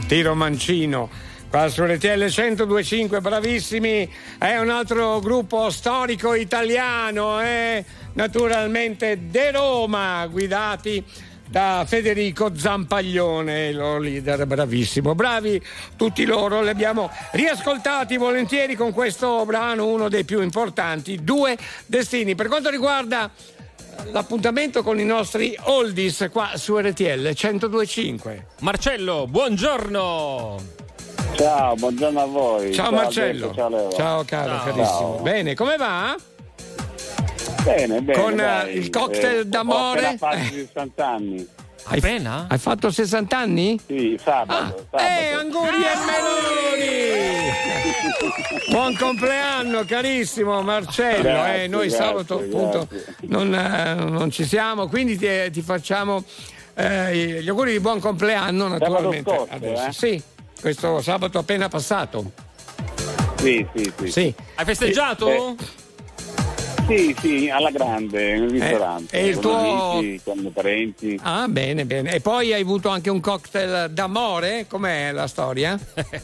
Tiro Mancino. Qua su RTL 1025, bravissimi. È un altro gruppo storico italiano, eh? naturalmente De Roma, guidati da Federico Zampaglione, il loro leader, bravissimo. Bravi tutti loro, li abbiamo riascoltati volentieri con questo brano, uno dei più importanti, Due Destini. Per quanto riguarda l'appuntamento con i nostri oldies qua su RTL 1025. Marcello, buongiorno. Ciao, buongiorno a voi. Ciao, Marcello. Alberto, ciao. Ciao caro, Ciao. carissimo. Ciao. Bene, come va? Bene, bene. Con, dai. eh, il cocktail Eh, d'amore? Ho appena fatto 60 anni. Hai, hai fatto 60 anni? Sì, sabato. sabato. Eh, auguri e meloni! Buon compleanno carissimo Marcello, Grazie, eh, noi grazie, sabato appunto grazie. non, eh, non ci siamo, quindi ti, ti facciamo eh, gli auguri di buon compleanno naturalmente. scorso, adesso. eh? Sì, questo sabato appena passato. Sì, sì, sì. Sì. Hai festeggiato? Eh, Sì, sì, alla grande, in un ristorante. e il con tuo- amici, con i parenti. Ah, bene, bene. E poi hai avuto anche un cocktail d'amore? Com'è la storia?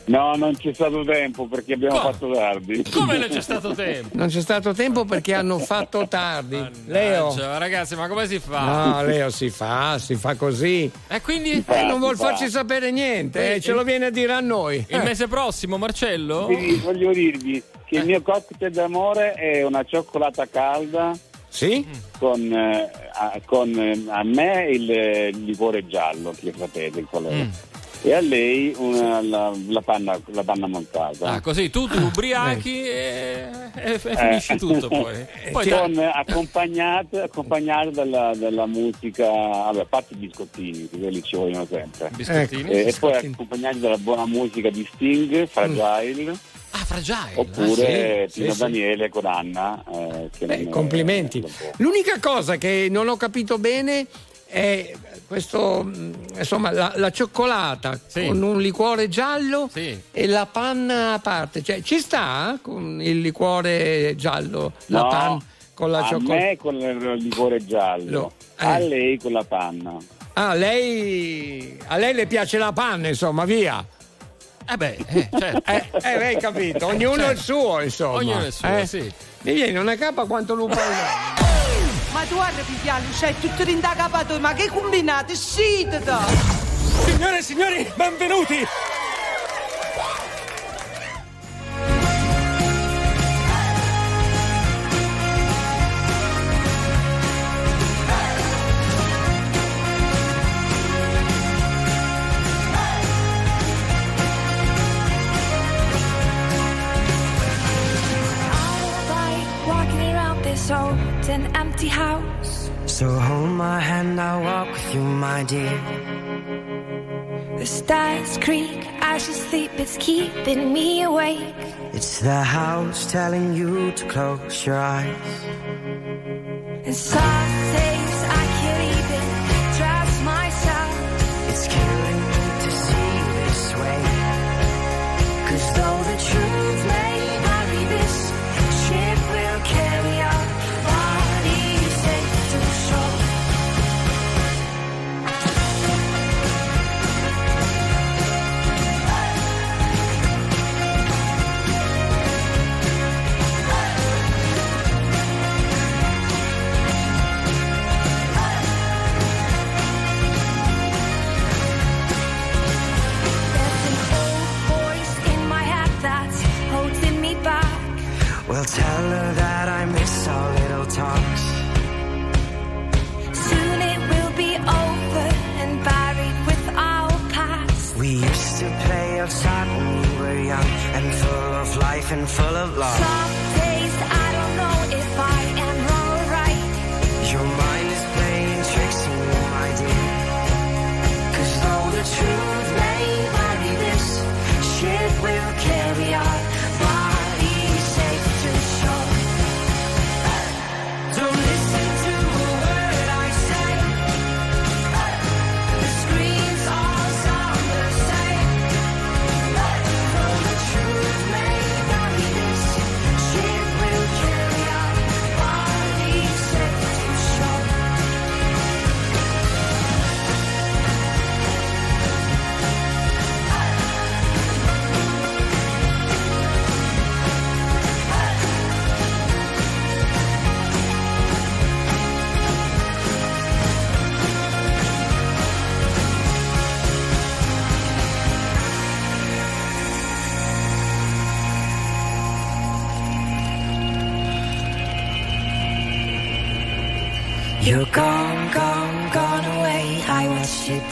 No, non c'è stato tempo perché abbiamo Come? fatto tardi. Come non c'è stato tempo? Non c'è stato tempo perché hanno fatto tardi. Leo. Ragazzi, ma come si fa? No, Leo si fa, si fa così. E quindi? Eh, non vuol fa. farci sapere niente, eh, Eh, ce lo viene a dire a noi. Il mese prossimo, Marcello? Quindi voglio dirvi il mio cocktail d'amore è una cioccolata calda Sì? con, eh, a, con, eh, a me il, eh, liquore giallo, che sapete qual è. Mm. E a lei una- la, la panna, la panna montata. Ah, così tu ti ubriachi e, e- e finisci Eh. tutto poi. Poi Con- accompagnate, accompagnate dalla, dalla musica, vabbè, a parte i biscottini, che quelli ci vogliono sempre. Biscottini? E, e poi Biscottini. accompagnati dalla buona musica di Sting, Fragile, Ah, fragile. oppure Ah, sì, Pino sì, sì. Daniele con Anna. eh, Beh, complimenti. L'unica cosa che non ho capito bene è questo, mh, insomma, la, la cioccolata con un liquore giallo e la panna a parte. Cioè, ci sta con il liquore giallo, la No, panna con la a cioccolata? me con il liquore giallo, Eh. a lei con la panna. Ah, lei, a lei le piace la panna, insomma, via. Eh beh, eh, certo. Eh, eh, hai capito? Ognuno Certo. il suo, insomma. Ognuno il suo, Eh? sì. Mi viene una capa quanto lupo hai Ma tu guarda Pipiano, c'hai tutto rindacapato, ma che combinate? Scitata! Signore e signori, benvenuti! Empty house. So hold my hand, I'll walk with you, my dear. The stars creak as you sleep, it's keeping me awake. It's the house telling you to close your eyes. And some days Well, tell her that I miss our little talks. Soon it will be over and buried with our past. We used to play outside when we were young and full of life and full of love.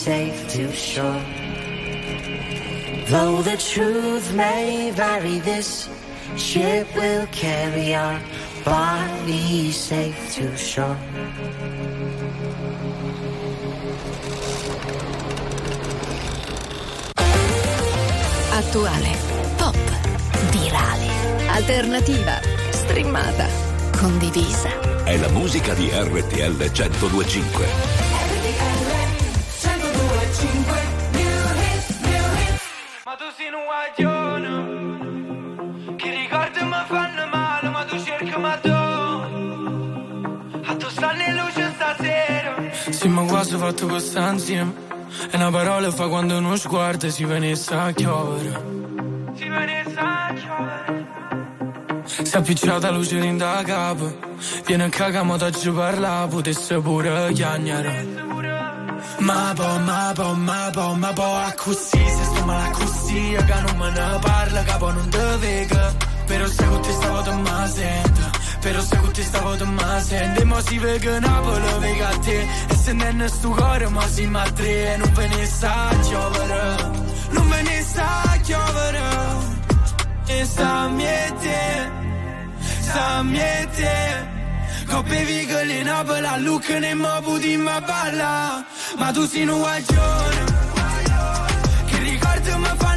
safe to shore. Though the truth may vary, this ship will carry our bodies safe to shore. Attuale, pop, virale, alternativa, streamata, condivisa. È la musica di RTL 1025. Quasi fatto questa insieme. E una parola fa quando uno sguardo si venisse a chiovere. Si venisse a chiovere Si è appicciata luce in da capo. Viene a cagare, ma ti parla, potesse pure chiagnare. Ma po, ma po, ma po, ma po, a così, se sto male così, che non me ne parla, capo non te vega. Però se con te stavo te ma sento, però se con te stavo ma sento, e mo si vega Napoli, vega te, e se non è sto cuore, ma si ma tre, e non ve ne sa a chiovere, non ve ne sa a chiovere, e sta miete, sta miete. Coppe vigole Napoli, a Lucca ne mo puti ma balla Ma tu sei un guaglione. Che ricordi mi fanno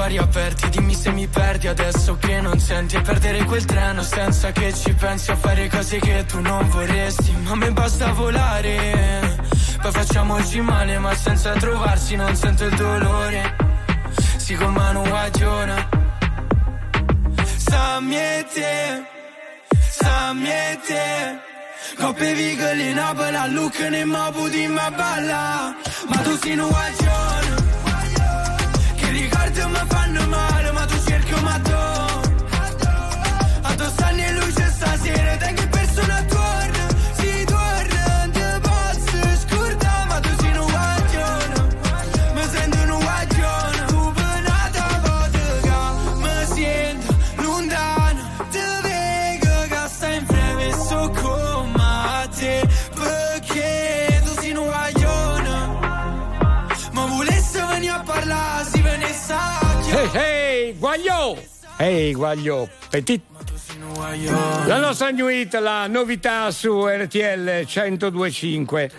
cuori aperti Dimmi se mi perdi adesso che non senti. E perdere quel treno senza che ci pensi A fare cose che tu non vorresti. Ma a me basta volare Poi facciamoci male ma senza trovarsi Non sento il dolore. Si con mano guaglione Sa miete Sa miete Coppe vigole in Napoli a Lucca ne mo puti ma balla. Ma tu sei un guaglione che ricordi mi fanno male ma tu cerchi un matto. A tu stanno in luce stasera Te che Ehi, guaglio, petit. La nostra new hit, la novità su RTL 1025.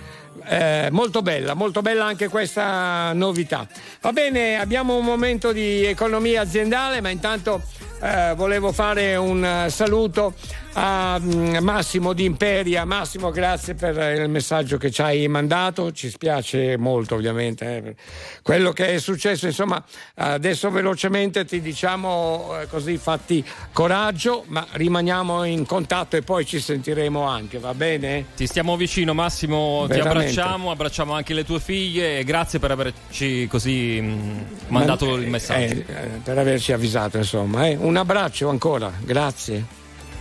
Eh, molto bella, molto bella anche questa novità. Va bene, abbiamo un momento di economia aziendale, ma intanto eh, volevo fare un saluto a mm, Massimo di Imperia. Massimo, grazie per il messaggio che ci hai mandato. Ci spiace molto, ovviamente, eh, quello che è successo. Insomma, adesso velocemente ti diciamo eh, così, fatti coraggio, ma rimaniamo in contatto e poi ci sentiremo anche, va bene? Ti stiamo vicino, Massimo. Ti Veramente. abbracciamo, abbracciamo anche le tue figlie. E grazie per averci così mh, mandato Ma- il messaggio. eh, eh, per averci avvisato, insomma. eh. Un abbraccio ancora, grazie.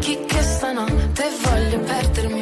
Chi che stanotte voglio perdermi.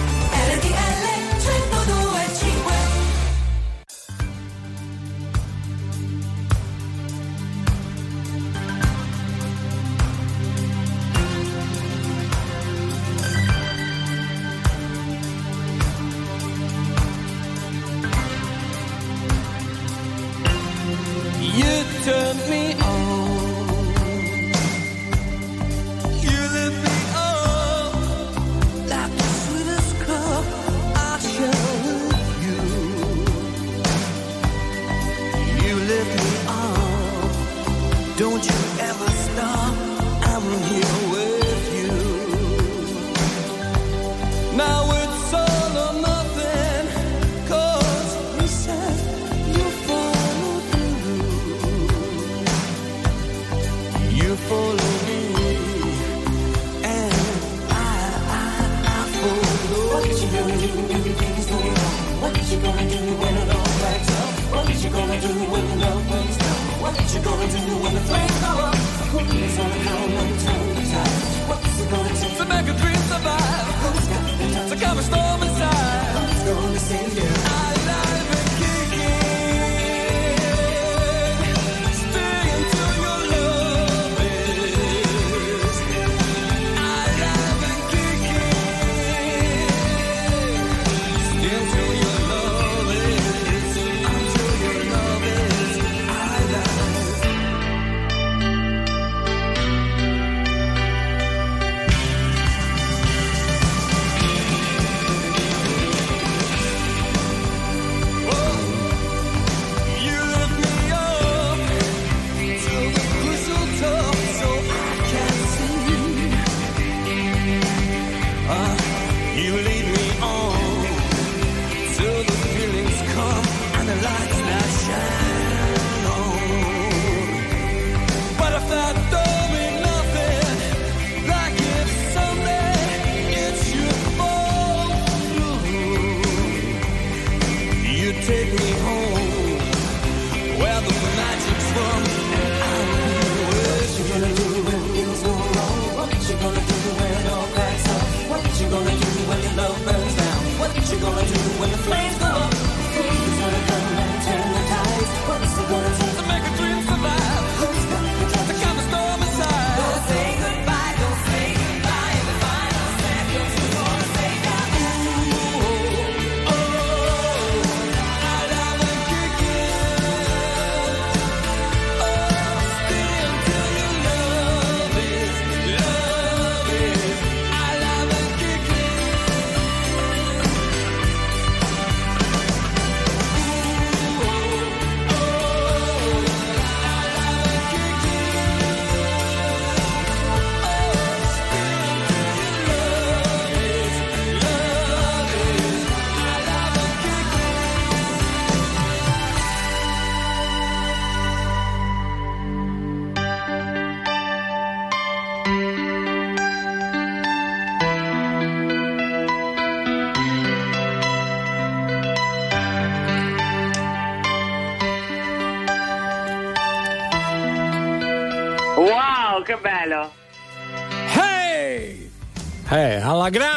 on how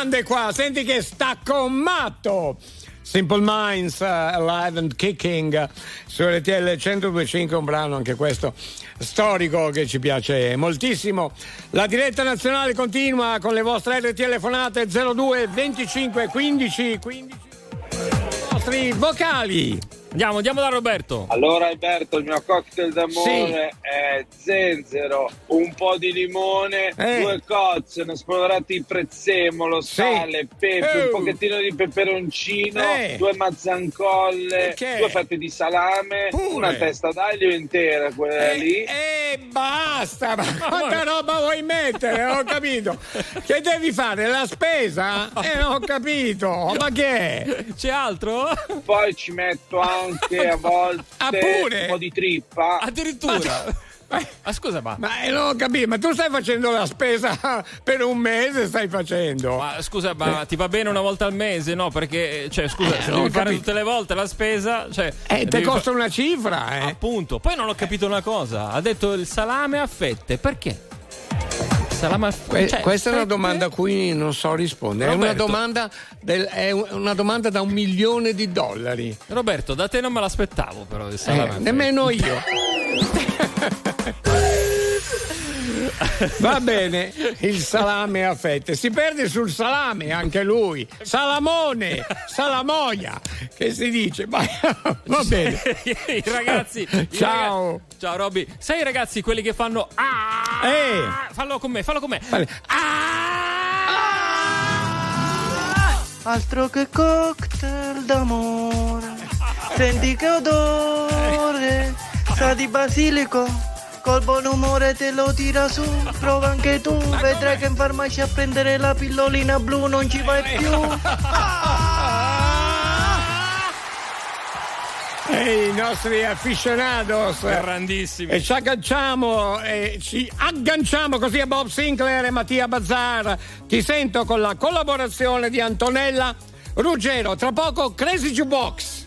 grande qua, senti che sta commatto. Simple Minds, uh, Alive and Kicking su RTL 1025, un brano anche questo storico che ci piace moltissimo. La diretta nazionale continua con le vostre RTL telefonate 02 25 15 15. I vostri vocali. Andiamo, andiamo da Roberto. Allora Alberto, il mio cocktail d'amore è zenzero, un po' di limone, Eh. due cozze, uno spolverato di prezzemolo, sale, pepe, Oh. un pochettino di peperoncino, Eh. due mazzancolle, Che? due fette di salame, Pure. una testa d'aglio intera, quella Eh, lì. E basta, ma quanta roba vuoi mettere? Non ho capito. Che devi fare? La spesa? Eh, non ho capito. Ma che è? C'è altro? Poi ci metto anche a volte Ah, un po' di trippa. Addirittura. Ah, scusa, ma. Ma eh, non ho capito, ma tu stai facendo la spesa per un mese, stai facendo. Ma scusa, ma ti va bene una volta al mese? No, perché, cioè, scusa, Eh, se devi fare tutte le volte la spesa, cioè. Eh, te devi costa fa- una cifra, eh. Appunto. Poi non ho capito una cosa. Ha detto il salame a fette. Perché? Salame a Que-. Cioè, questa è una domanda a cui non so rispondere. È una, domanda del- è un- una domanda da un milione di dollari. Roberto, da te non me l'aspettavo, però. Eh, nemmeno io. Va bene, il salame a fette. Si perde sul salame anche lui. Salamone, salamoia, che si dice. Ma, va bene. I ragazzi. i Ciao. ragazzi- Ciao, Robby. Sai i ragazzi quelli che fanno. Ah! Eh. Fallo con me, fallo con me. Altro che cocktail d'amore. Senti che odore. Sa di basilico. Col buon umore te lo tira su. Prova anche tu. Vedrai che in farmacia a prendere la pillolina blu non ci vai più. E i nostri aficionados grandissimi e ci agganciamo e ci agganciamo così a Bob Sinclair e Mattia Bazzar ti sento con la collaborazione di Antonella Ruggero tra poco Crazy Jukebox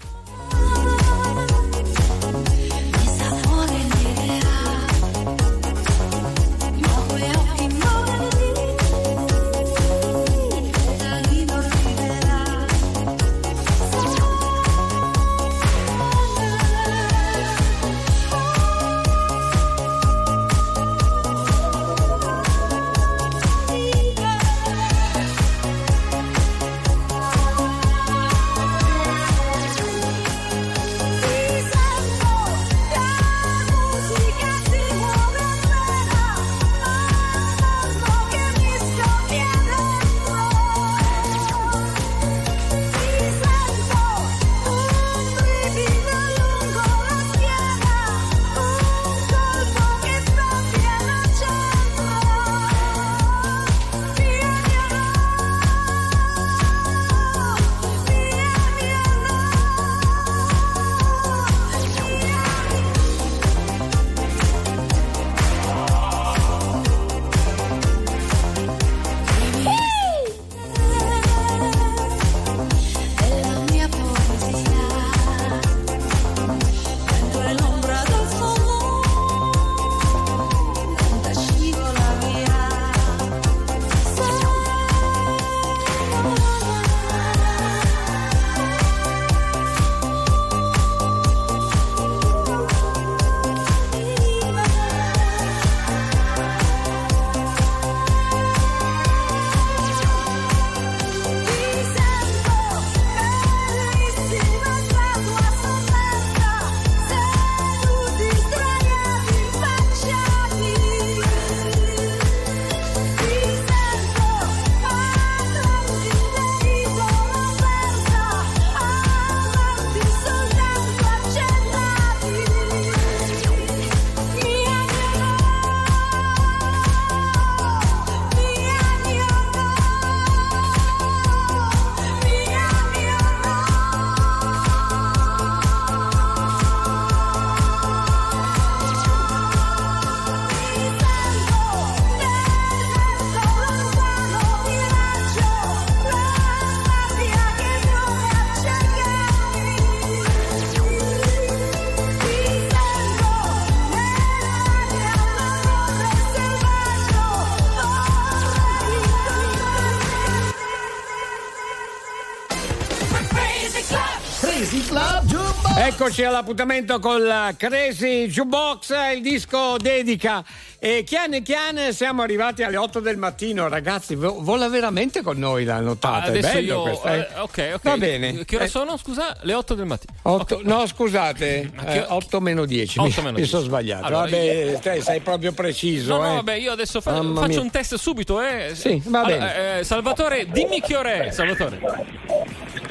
Eccoci all'appuntamento col Crazy Jukebox, il disco dedica. E chiane chiane siamo arrivati alle 8 del mattino, ragazzi. vo- Vola veramente con noi la nottata. Adesso È bello io. questo, eh? eh, ok, ok. Va bene. Che ora Eh, sono? Scusa, le 8 del mattino. otto- No, scusate, che- eh, 8 meno 10. Otto mi, meno mi 10. sono sbagliato. Allora, vabbè, io- te sei proprio preciso. No, no, eh. vabbè, io adesso fa- faccio mia. un test subito, eh. Sì, va Allora, bene. eh, Salvatore, dimmi che ora è, Salvatore.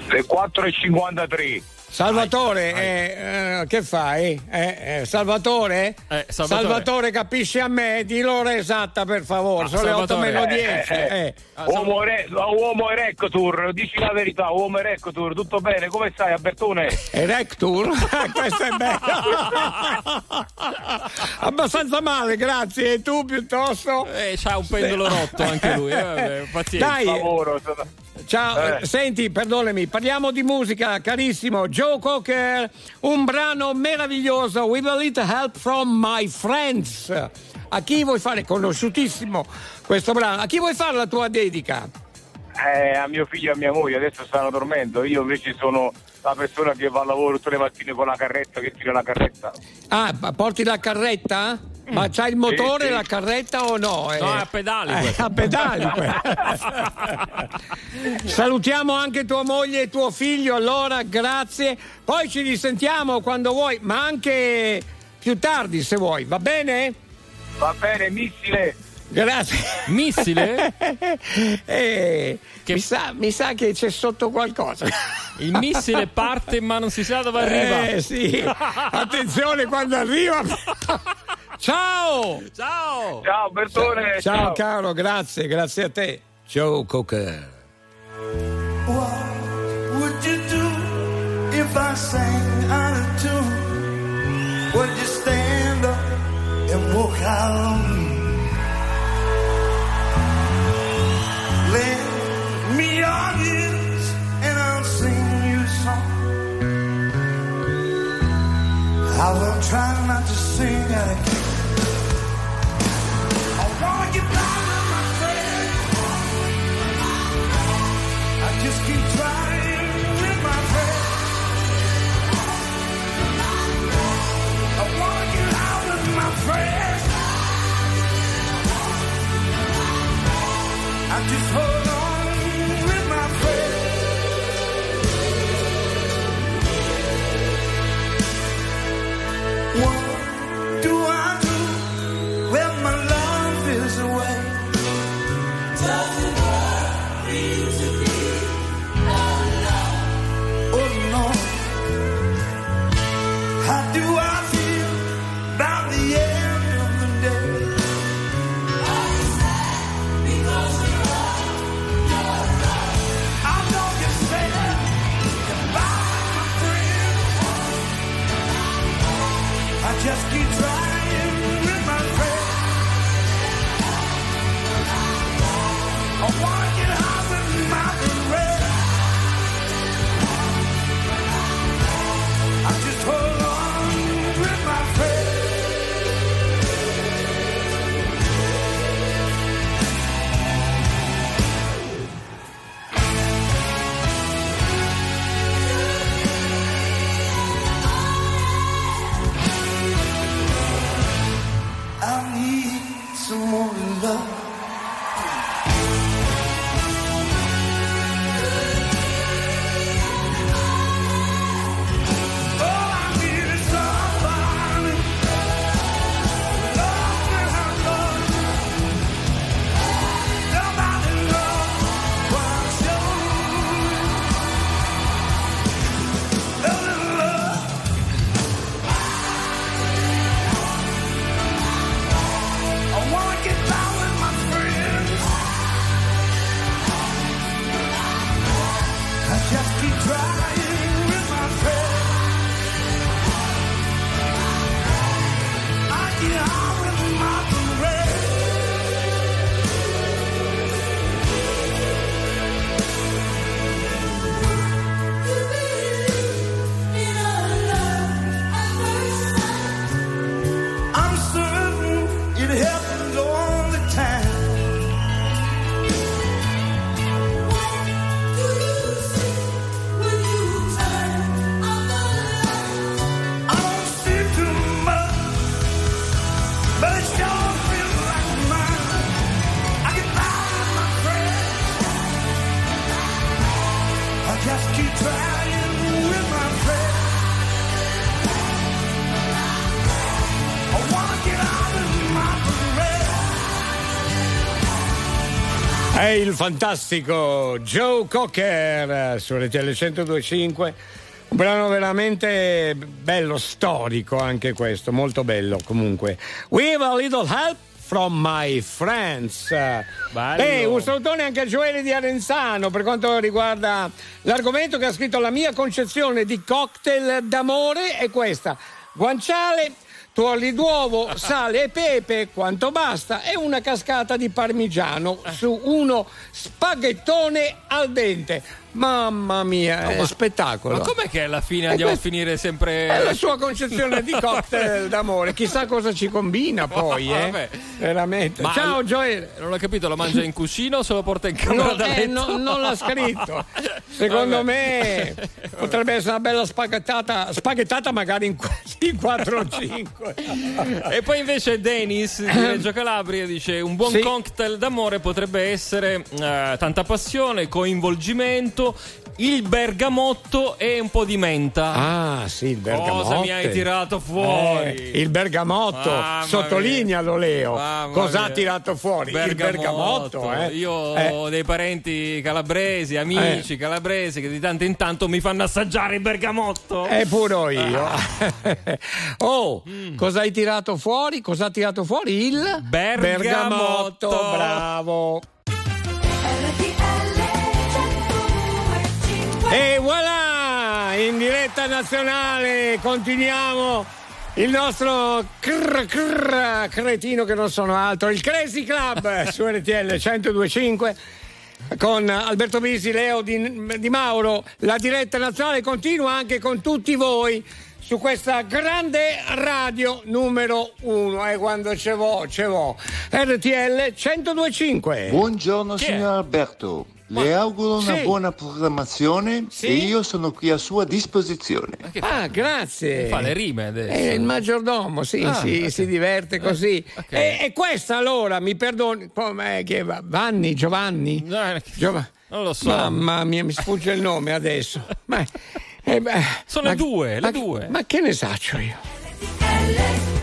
Le 4.53. Salvatore, eh, eh, che fai? Eh, eh, Salvatore? Salvatore. capisci a me? Di l'ora esatta, per favore. Ah, Sono le 8 Salvatore, meno eh, 10. eh, eh. Uomo, re- uomo Erector, dici la verità, uomo Erector, tutto bene? Come stai, Albertone? Erectur? Questo è bello. Abbastanza male, grazie. E tu piuttosto? Eh, c'ha un pendolo rotto anche lui. eh, vabbè, pazienza. Dai. Lavoro, sono- Ciao, Eh. senti, perdonami, parliamo di musica, carissimo. Joe Cocker, un brano meraviglioso, With a Little Help from My Friends. A chi vuoi fare? Conosciutissimo questo brano. A chi vuoi fare la tua dedica? Eh, a mio figlio e a mia moglie adesso stanno dormendo, io invece sono la persona che va al lavoro tutte le mattine con la carretta, che tira la carretta. Ah, porti la carretta? Ma c'hai il motore, Sì, sì. la carretta o no? No, è a pedali Eh, a pedali. Salutiamo anche tua moglie e tuo figlio, allora grazie. Poi ci risentiamo quando vuoi, ma anche più tardi se vuoi, va bene? Va bene, missile! Grazie. Missile? Eh, mi, sa, mi sa che c'è sotto qualcosa. Il missile parte ma non si sa dove arriva. Eh sì, attenzione quando arriva. Ciao! Ciao! Ciao Bertone! Ciao caro, grazie, grazie a te. Joe Cocker. What would you do if I sang out of tune? Would you stand up and walk out on me? Lend me your I will try not to sing of. I wanna get my. I just keep trying fantastico Joe Cocker eh, su RTL 1025. Un brano veramente bello, storico anche questo, molto bello comunque. With a little help from my friends. E un salutone anche a Gioele di Arenzano per quanto riguarda l'argomento che ha scritto la mia concezione di cocktail d'amore è questa. Guanciale, tuorli d'uovo, sale e pepe, quanto basta, e una cascata di parmigiano su uno spaghettone al dente. Mamma mia, è ma- spettacolo. Ma com'è che alla fine andiamo a finire sempre. È la sua concezione di cocktail d'amore, chissà cosa ci combina poi, eh? Veramente. Ma- Ciao Gioele. Non ho capito, lo mangia in cucina o se lo porta in camera No, da eh, no, non l'ha scritto. Secondo Vabbè. me potrebbe essere una bella spaghettata, spaghettata magari in, in 4 o 5. E poi invece Dennis di Reggio Calabria dice un buon Sì. cocktail d'amore potrebbe essere eh, tanta passione, coinvolgimento, il bergamotto e un po' di menta. Ah, sì, il bergamotto. Cosa mi hai tirato fuori? Eh, il bergamotto, Mamma sottolinealo Leo. Mamma Cosa ha mia. tirato fuori? Il bergamotto. eh. Io Eh. ho dei parenti calabresi, amici calabresi che di tanto in tanto mi fanno assaggiare il bergamotto. E pure io. Ah. oh, Mm. cosa hai tirato fuori? Cosa ha tirato fuori? Il Bergamotto. Bravo. E voilà! In diretta nazionale continuiamo il nostro crr, crr, cretino che non sono altro, il Crazy Club su RTL 1025 con Alberto Bisi, Leo Di, Di Mauro. La diretta nazionale continua anche con tutti voi su questa grande radio numero uno. E quando ce vo, ce vo. RTL 1025. Buongiorno signor Alberto, le auguro una Sì. buona programmazione Sì. e io sono qui a sua disposizione. Ah, grazie. Fa le rime adesso. È il maggiordomo, sì, Ah, sì, ok. si diverte così. ok. E, e questa allora, mi perdoni, come che va? Vanni, Giovanni? Giova- non lo so. Mamma mia, mi sfugge il nome adesso. Ma, eh, beh, Sono ma- le due, le ma- due. Ma che ne saccio io?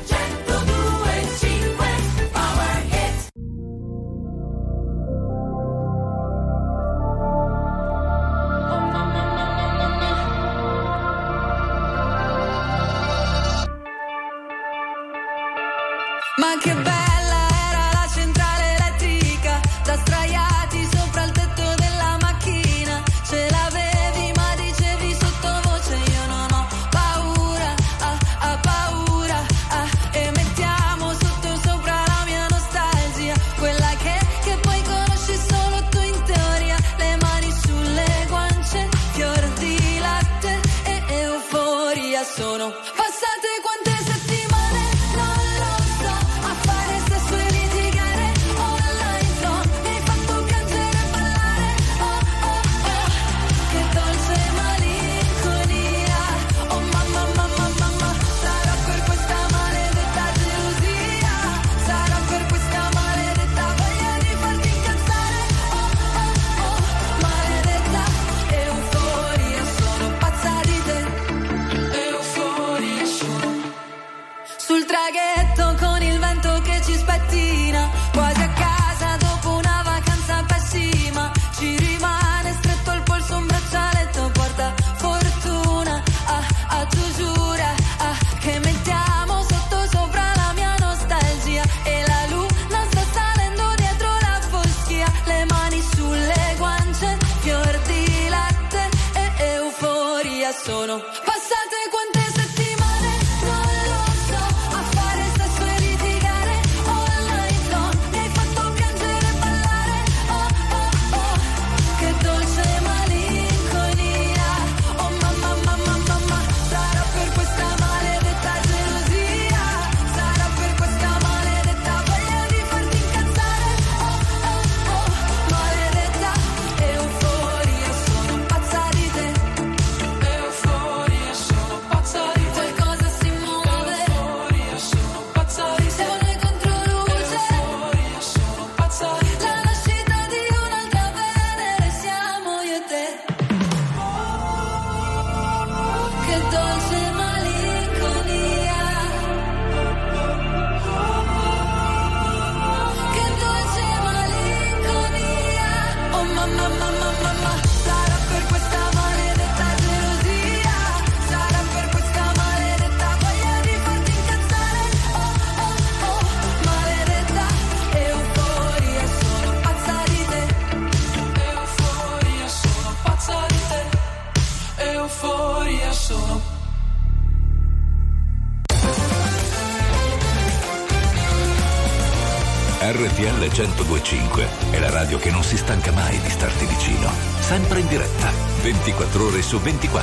Su 24.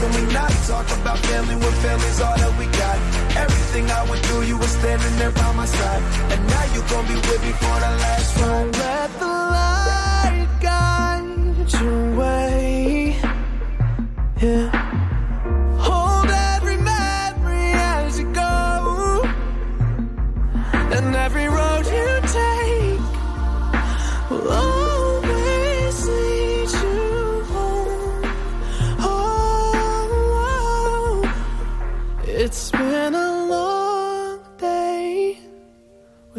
Can we not talk about family when family's all that we got? Everything I went through, you were standing there by my side. And now you gon' be with me for the last ride. Let the light guide your way. Yeah.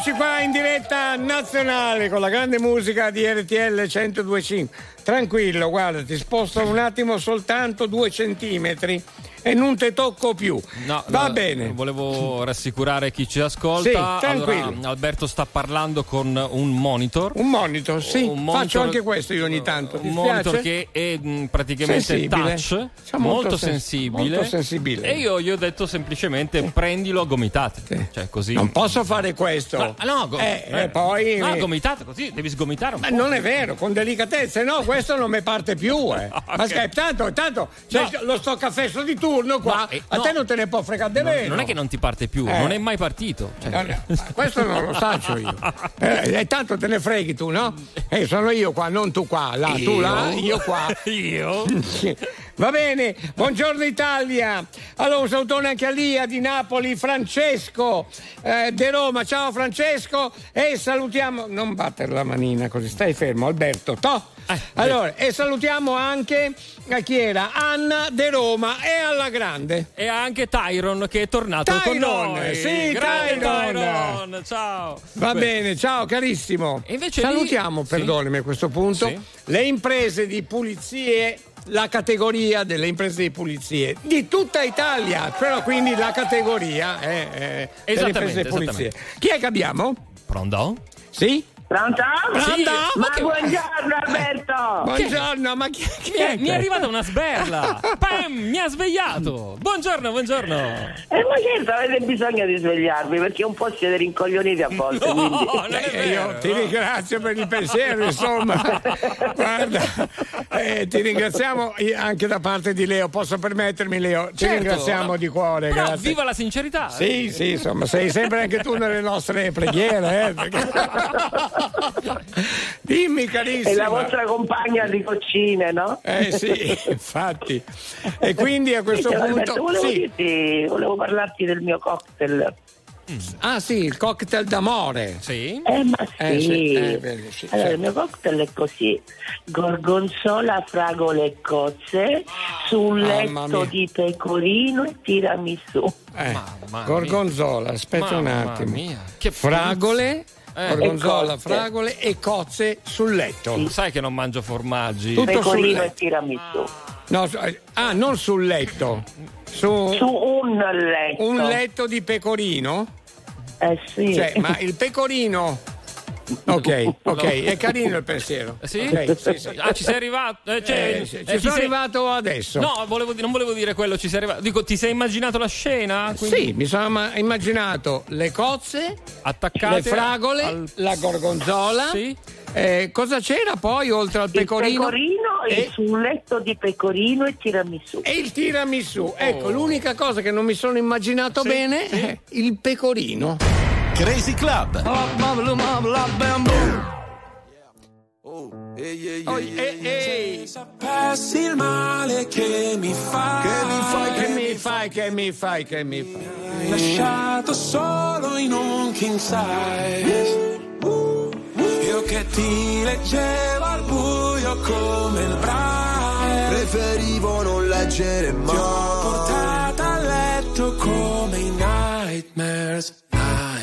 eccoci qua in diretta nazionale con la grande musica di RTL 1025. Tranquillo, guarda, ti sposto un attimo soltanto due centimetri e non te tocco più. No, Va no, bene. Volevo rassicurare chi ci ascolta. Sì, tranquillo. Allora, Alberto sta parlando con un monitor. Un monitor, sì. Un monitor- Faccio anche questo io ogni tanto. Un monitor che è mh, praticamente Sensibile. touch, Siamo molto, molto sen- sensibile. molto sensibile. E io gli ho detto semplicemente prendilo a gomitate. Cioè così. Non posso fare questo. Ma- no, go- eh, eh, poi. No, gomitate così, devi sgomitare un Ma po'. non è vero, con delicatezza, no, questo non mi parte più. Eh. Ma scherzo, tanto, tanto c'è lo stoccaffesso di turno qua, No, eh, a no. te non te ne può fregare di meno. Non è che non ti parte più, Eh. non è mai partito. Cioè- No, no, questo non lo saccio io. Eh, e tanto te ne freghi tu, no? Eh, sono io qua, non tu qua, là, tu Io? là, io qua. Io? Sì. Va bene, buongiorno Italia. Allora un salutone anche a Lia di Napoli, Francesco eh, De Roma. Ciao Francesco e salutiamo. Non battere la manina così, stai fermo, Alberto. To. allora, e salutiamo anche a chi era? Anna De Roma e alla grande. E anche Tyron che è tornato con Tyron, noi. sì, Tyron. Tyron, ciao. Va Beh, bene, ciao carissimo. invece Salutiamo, lì- perdonami a questo punto, Sì. le imprese di pulizie, la categoria delle imprese di pulizie di tutta Italia, però quindi la categoria è, è delle Esattamente, imprese di pulizie. Chi è che abbiamo? Pronto? Sì? Pronto? Pronto? Ma che- buongiorno Alberto! Buongiorno, ma chi, chi Mi è, mi è arrivata una sberla. Pam, mi ha svegliato. Buongiorno, buongiorno. Eh, ma certo, avete bisogno di svegliarvi perché un po' siete rincoglioniti a volte. No, quindi... non è Eh, io ti ringrazio per il pensiero, insomma. Guarda, eh, ti ringraziamo anche da parte di Leo. Posso permettermi, Leo? Ti Certo, ringraziamo no. di cuore. Però grazie. viva la sincerità. Sì, sì, insomma, sei sempre anche tu nelle nostre preghiere. Eh, perché- Dimmi, carissima. È la vostra compagna di coccine, no? Eh sì, infatti. E quindi a questo Senti, punto... Alberto, volevo, sì. dirti, volevo parlarti del mio cocktail. Ah sì, il cocktail d'amore. Sì. Eh, ma Eh, sì. eh, bene, sì, allora, certo. il mio cocktail è così: gorgonzola, fragole e cozze sul Mamma letto di pecorino e tiramisù. Eh, Mamma gorgonzola, aspetta un Mamma attimo. mia, che Fragole, Eh. gorgonzola, E fragole e cozze sul letto. Sai che non mangio formaggi. Tutto sul Pecorino e letto. tiramisù. No, su- ah, non sul letto. Su, Su un letto. un letto di pecorino? Eh sì. Cioè, ma il pecorino. Ok, ok, è carino il pensiero. Sì? Ok, sì, sì. Ah, ci sei arrivato? Eh, cioè, Eh, sì, eh, ci ti sono sei- arrivato adesso. No, volevo non volevo dire quello, ci sei arrivato. Dico, ti sei immaginato la scena? Quindi Sì, mi sono ma- immaginato le cozze, Attaccate le fragole, al- la gorgonzola. Sì. Eh, cosa c'era poi oltre al Il pecorino? pecorino e E- su un letto di pecorino e tiramisù. E il tiramisù. Ecco, Oh. l'unica cosa che non mi sono immaginato bene è il pecorino. Crazy Club. Oh, eh, eh. Sapessi il male che mi fai. Che mi fai, che mi fai, che mi fai, che mi fai. Lasciato solo in un king size. Io che ti leggevo al buio come il braille. Preferivo non leggere Ti ho portata a letto come i nightmares.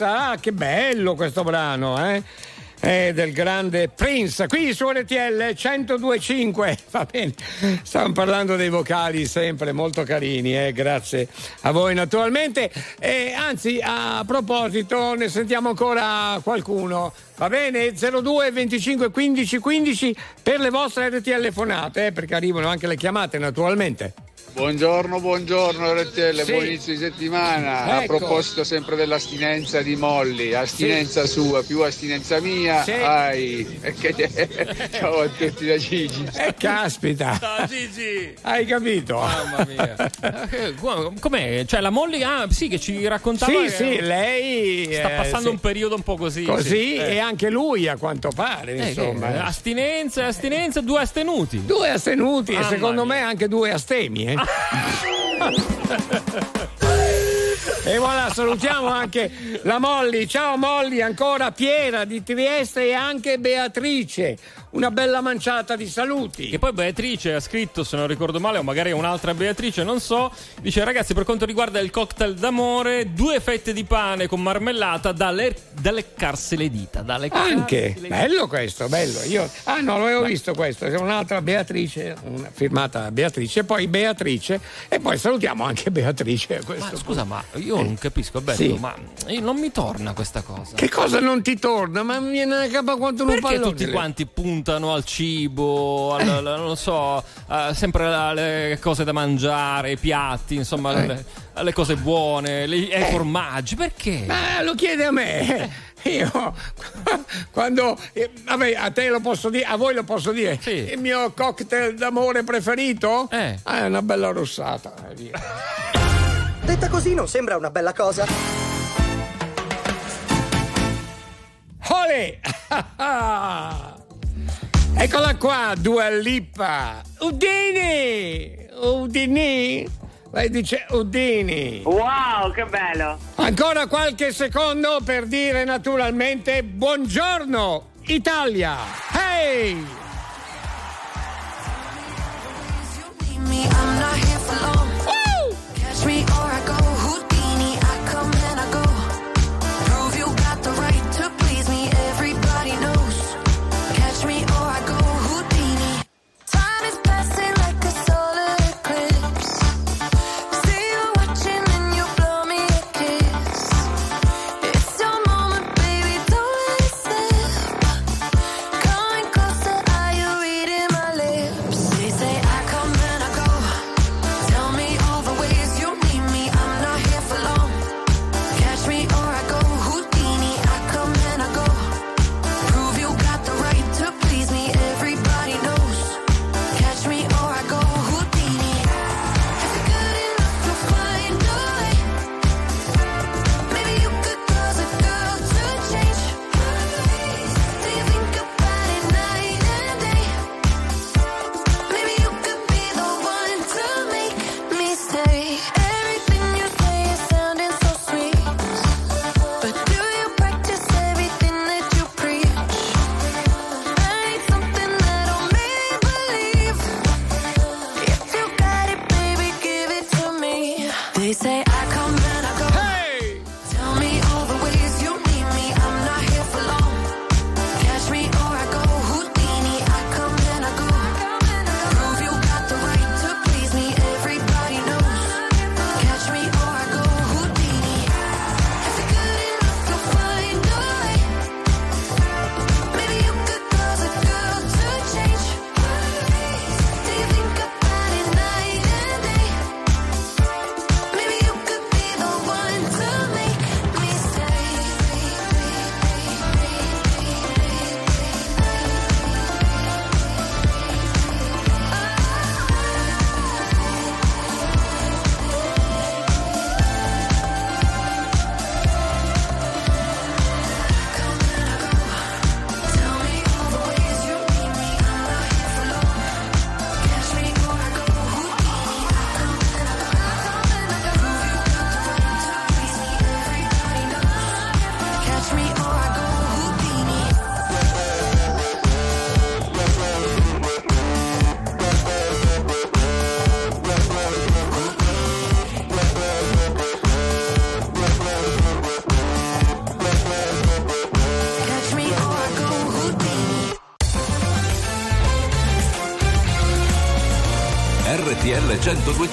Kiss. Ah, che bello questo brano, eh? È del grande Prince, qui su RTL 1025, va bene, stiamo parlando dei vocali sempre molto carini, eh? grazie a voi naturalmente. E anzi, a proposito, ne sentiamo ancora qualcuno, va bene? 02 25 15 15 per le vostre telefonate, eh? perché arrivano anche le chiamate naturalmente. Buongiorno, buongiorno RTL, Sì. buon inizio di settimana. Ecco. A proposito sempre dell'astinenza di Molly, astinenza sua più astinenza mia. Sì. Ai, e Ciao a tutti da Gigi. Eh, caspita! Ciao Gigi! Hai capito? Mamma mia. Eh, Com'è? Cioè la Molly, ah sì, che ci raccontava Sì, che sì, lei sta eh, passando sì. un periodo un po' così. Così sì. Eh. e anche lui a quanto pare, Eh, insomma. astinenza, astinenza, due astenuti. Due astenuti e Mamma secondo mia. me anche due astemi. Eh? E voilà, salutiamo anche la Molly. Ciao Molly, ancora Piera di Trieste e anche Beatrice. Una bella manciata di saluti. Che poi Beatrice ha scritto, se non ricordo male, o magari un'altra Beatrice, non so. Dice: Ragazzi, per quanto riguarda il cocktail d'amore, due fette di pane con marmellata da, le- da leccarsi le dita. Da leccarsi Anche, le dita. bello questo, bello. Io, ah no, l'avevo visto questo, c'è un'altra Beatrice, una firmata Beatrice, poi Beatrice e poi salutiamo anche Beatrice. Ma scusa, ma io non capisco, Alberto, Sì. ma io non mi torna questa cosa. Che cosa non ti torna? Ma mi viene a capo quanto non Perché pallone. tutti quanti puntano al cibo, al, al- non lo so, eh, sempre alle cose da mangiare, ai piatti, insomma, alle, alle cose buone, le- ai formaggi? Perché? Ma lo chiede a me. Io quando eh, vabbè, a te lo posso dire, a voi lo posso dire. Il mio cocktail d'amore preferito? Eh. Ah, è una bella rossata. eh. Detta così non sembra una bella cosa. Ole! Eccola qua, Dua Lipa. Udini! Udini! Lei dice Udini. Wow, che bello! Ancora qualche secondo per dire naturalmente buongiorno Italia. Hey! me,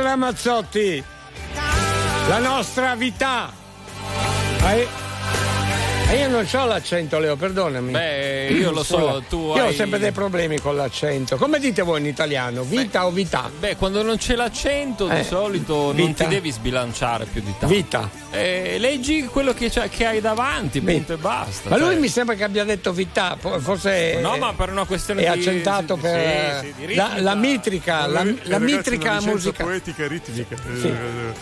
Ramazzotti, la nostra vita. Ah, e- e io non ho l'accento, Leo, perdonami. Beh, io lo so, tu Io ho hai- sempre dei problemi con l'accento. Come dite voi in italiano? Vita o vita? Beh, quando non c'è l'accento Eh, di solito non vita. ti devi sbilanciare più di tanto. Vita. Eh, leggi quello che, che hai davanti, punto e basta. Ma lui cioè. mi sembra che abbia detto vita, forse No, ma per una questione è di- accentato sì, per sì, di la, ritmica. la mitrica, la, Eh, la ragazzi, mitrica musica. poetica e ritmica. Sì. Eh,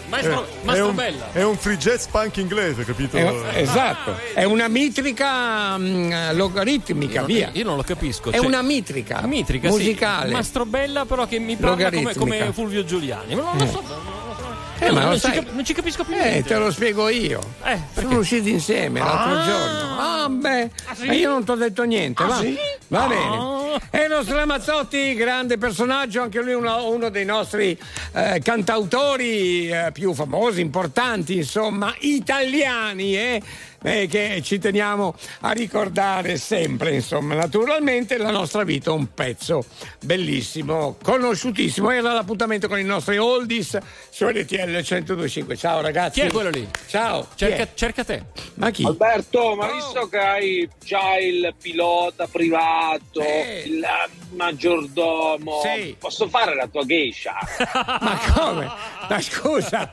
Maestro- eh, Mastro è un, Bella. È un free jazz punk inglese, capito? È- esatto, è una mitrica mm, logaritmica, Io- via. Io non lo capisco. È cioè- una mitrica, Mitrica, musicale. Sì. Mastro Bella, però che mi parla come, come Fulvio Giuliani. Ma non lo so. non lo so. Eh, ma non, lo ci cap- non ci capisco più Eh, niente. te lo spiego io. Eh? Sono usciti insieme l'altro Ah. giorno. Ah, beh, sì? ma io non ti ho detto niente. Ah, va, sì? va Ah. bene. E il nostro Ramazzotti, grande personaggio, anche lui uno, uno dei nostri eh, cantautori eh, più famosi, importanti, insomma, italiani, eh, eh, che ci teniamo a ricordare sempre, insomma, naturalmente la nostra vita è un pezzo bellissimo, conosciutissimo. Era l'appuntamento con i nostri oldies su RTL 1025. Ciao ragazzi. Chi è quello lì? Ciao. Cerca, cerca te. Ma chi? Alberto, ma visto che hai già il pilota privato, il maggiordomo, Sì. posso fare la tua geisha? Ma come? Ma scusa,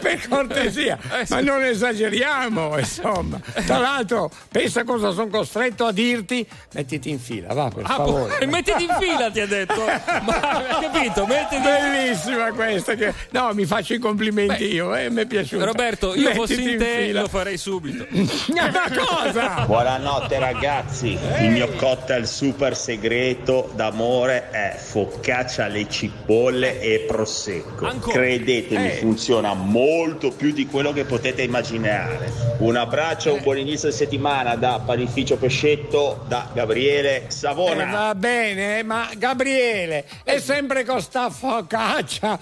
per cortesia, ma non esageriamo, insomma. Insomma. Tra l'altro, pensa cosa sono costretto a dirti. Mettiti in fila, va per Ah, favore. po- mettiti in fila, ti ha detto. Ma hai capito? Mettiti Bellissima questa. Che... No, mi faccio i complimenti io, eh, mi è piaciuto. Roberto, io fossi Mettiti in te fila. lo farei subito. Ma cosa? Buonanotte ragazzi, il mio cocktail super segreto d'amore è focaccia alle cipolle e prosecco. Ancora? Credetemi, Eh. funziona molto più di quello che potete immaginare. Un abbraccio, un buon inizio di settimana da Panificio Pescetto, da Gabriele Savona. Eh, va bene, ma Gabriele è sempre con sta focaccia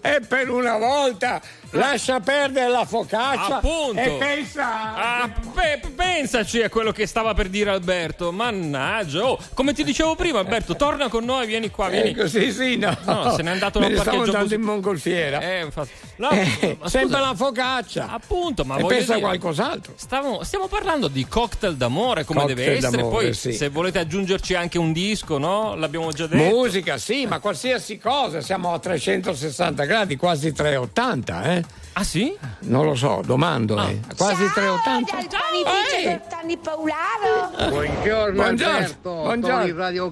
e per una volta lascia perdere la focaccia Appunto. e pensa Ah, pe- pensaci a quello che stava per dire Alberto. Mannaggia. Oh, come ti dicevo prima, Alberto, torna con noi, vieni qua, vieni. Eh, così sì, no. No, se n'è andato al ne stavo andando bus- in mongolfiera. Eh. No, Eh, sempre la focaccia. Appunto, ma e pensa a dire- qualcos'altro. Stavo- stiamo parlando di cocktail d'amore come Cocktail deve essere. Poi, sì. se volete aggiungerci anche un disco, no? L'abbiamo già detto. Musica, sì, ma qualsiasi cosa, siamo a 360 gradi, quasi 380, eh? Ah sì? Non lo so, domando, eh. Quasi 380. Dal panificio Ehi! Tanni Paolaro. Buongiorno, Buongiorno, Alberto, buongiorno. il Radio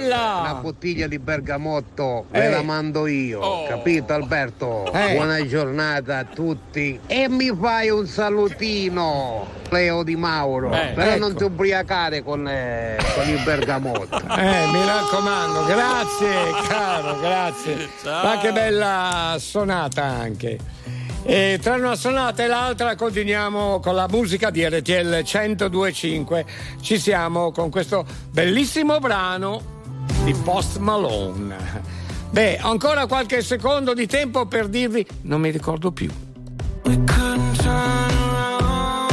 là. Una bottiglia di bergamotto Eh. ve la mando io, Oh. capito Alberto? Eh. Buona giornata a tutti e mi fai un salutino, Leo Di Mauro, Eh, però ecco. non ti ubriacare con, eh, con il bergamotto. Eh, mi raccomando, grazie caro, grazie. Ciao. Ma che bella sonata anche. E tra una sonata e l'altra continuiamo con la musica di RTL 1025. Ci siamo con questo bellissimo brano di Post Malone. Beh, ancora qualche secondo di tempo per dirvi, non mi ricordo più. couldn't turn around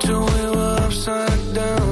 till we were upside down.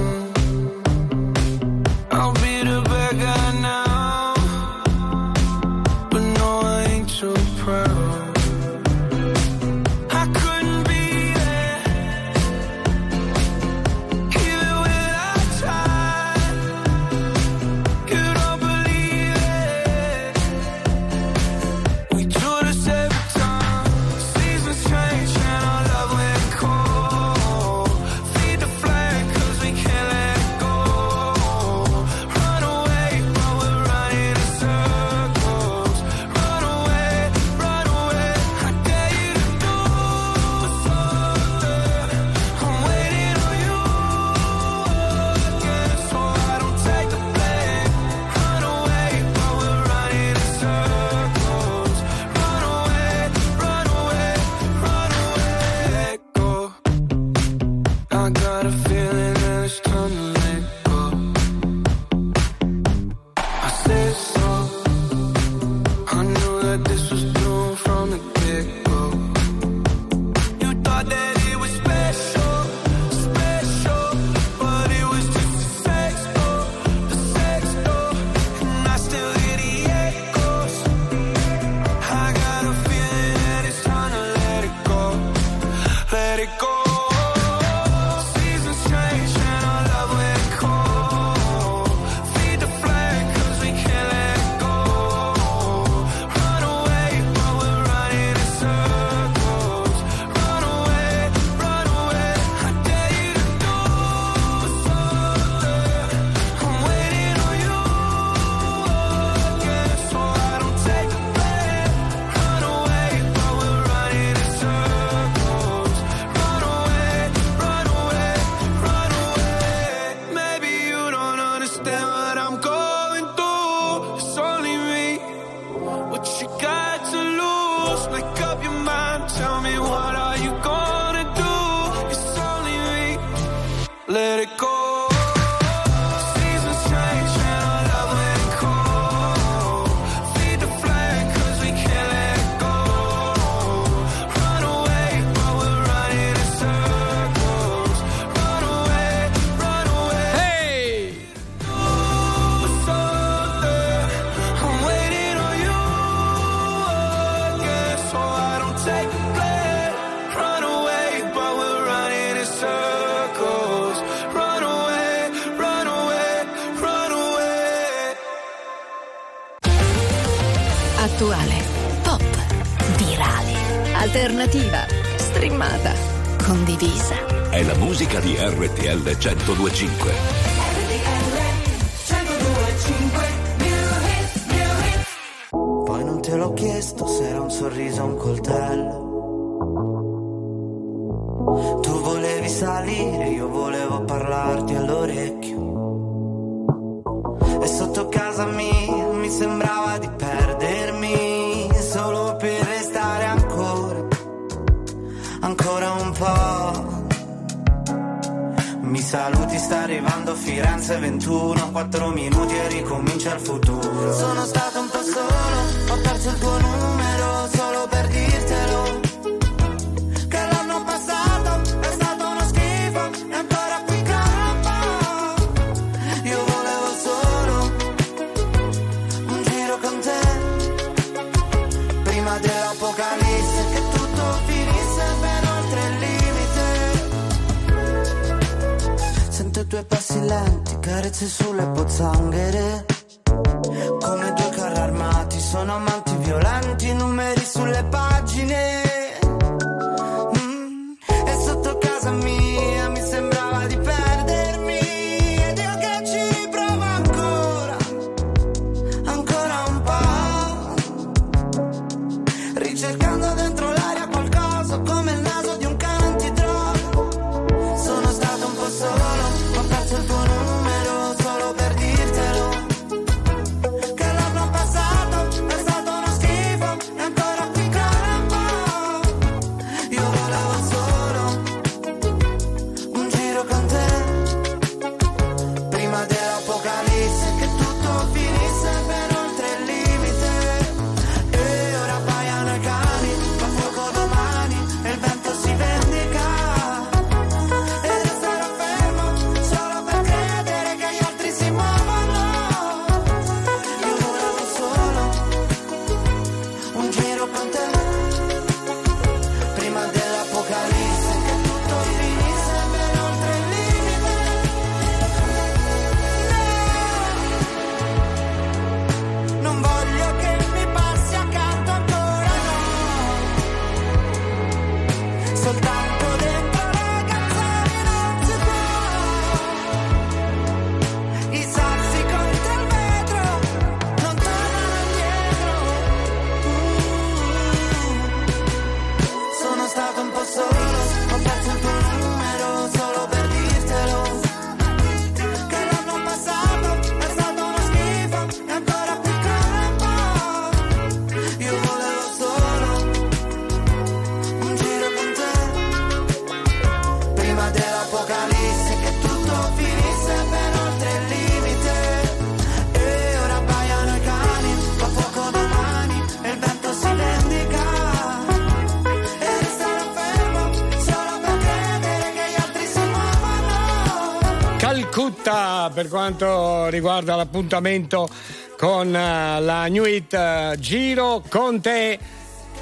Per quanto riguarda l'appuntamento con eh, la New Hit eh, Giro con te.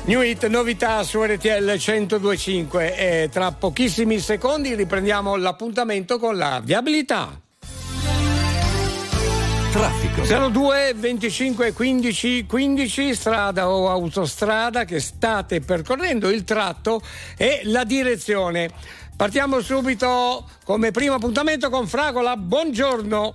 New Hit novità su RTL 1025 e tra pochissimi secondi riprendiamo l'appuntamento con la viabilità. Traffico. 02 25 15 15 strada o autostrada che state percorrendo il tratto e la direzione. Partiamo subito come primo appuntamento con Fragola. Buongiorno.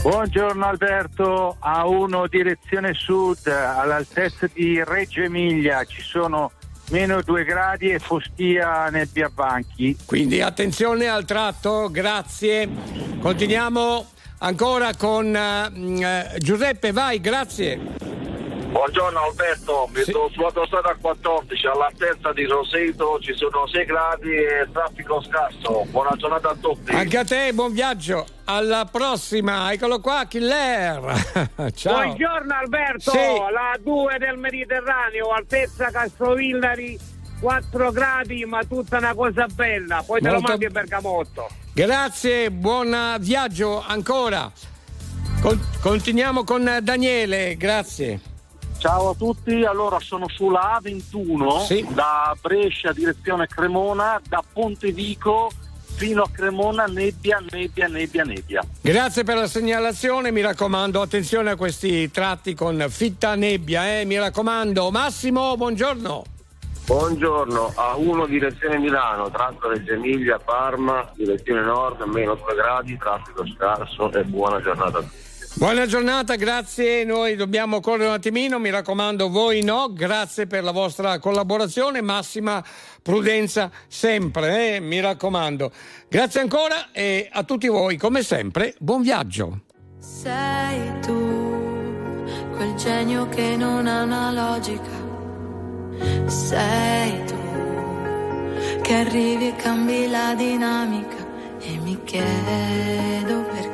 Buongiorno Alberto, A1 direzione sud, all'altezza di Reggio Emilia ci sono meno 2 gradi e Fostia nebbia banchi. Quindi attenzione al tratto, grazie. Continuiamo ancora con eh, Giuseppe, vai, grazie. Buongiorno Alberto, mi trovo sull'autostrada 14 all'altezza di Roseto, ci sono 6 gradi e traffico scarso. Buona giornata a tutti. Anche a te, buon viaggio. Alla prossima, eccolo qua, Killer. Ciao. Buongiorno Alberto, Sì. la 2 del Mediterraneo, altezza Castrovillari, 4 gradi, ma tutta una cosa bella. Poi te lo Molto- mandi a Bergamotto. Grazie, buon viaggio ancora. Con- continuiamo con Daniele, grazie. Ciao a tutti, allora sono sulla A21 da Brescia direzione Cremona, da Pontevico fino a Cremona nebbia, nebbia, nebbia, nebbia. Grazie per la segnalazione, mi raccomando, attenzione a questi tratti con fitta nebbia, eh, mi raccomando. Massimo, buongiorno. Buongiorno, a 1 direzione Milano, tratto Reggio Emilia, Parma, direzione nord, meno 2 gradi, traffico scarso e buona giornata a tutti. Buona giornata, grazie. Noi dobbiamo correre un attimino, mi raccomando, voi no. Grazie per la vostra collaborazione, massima prudenza sempre, eh, mi raccomando. Grazie ancora e a tutti voi, come sempre, buon viaggio. Sei tu, quel genio che non ha una logica. Sei tu, che arrivi e cambi la dinamica. E mi chiedo perché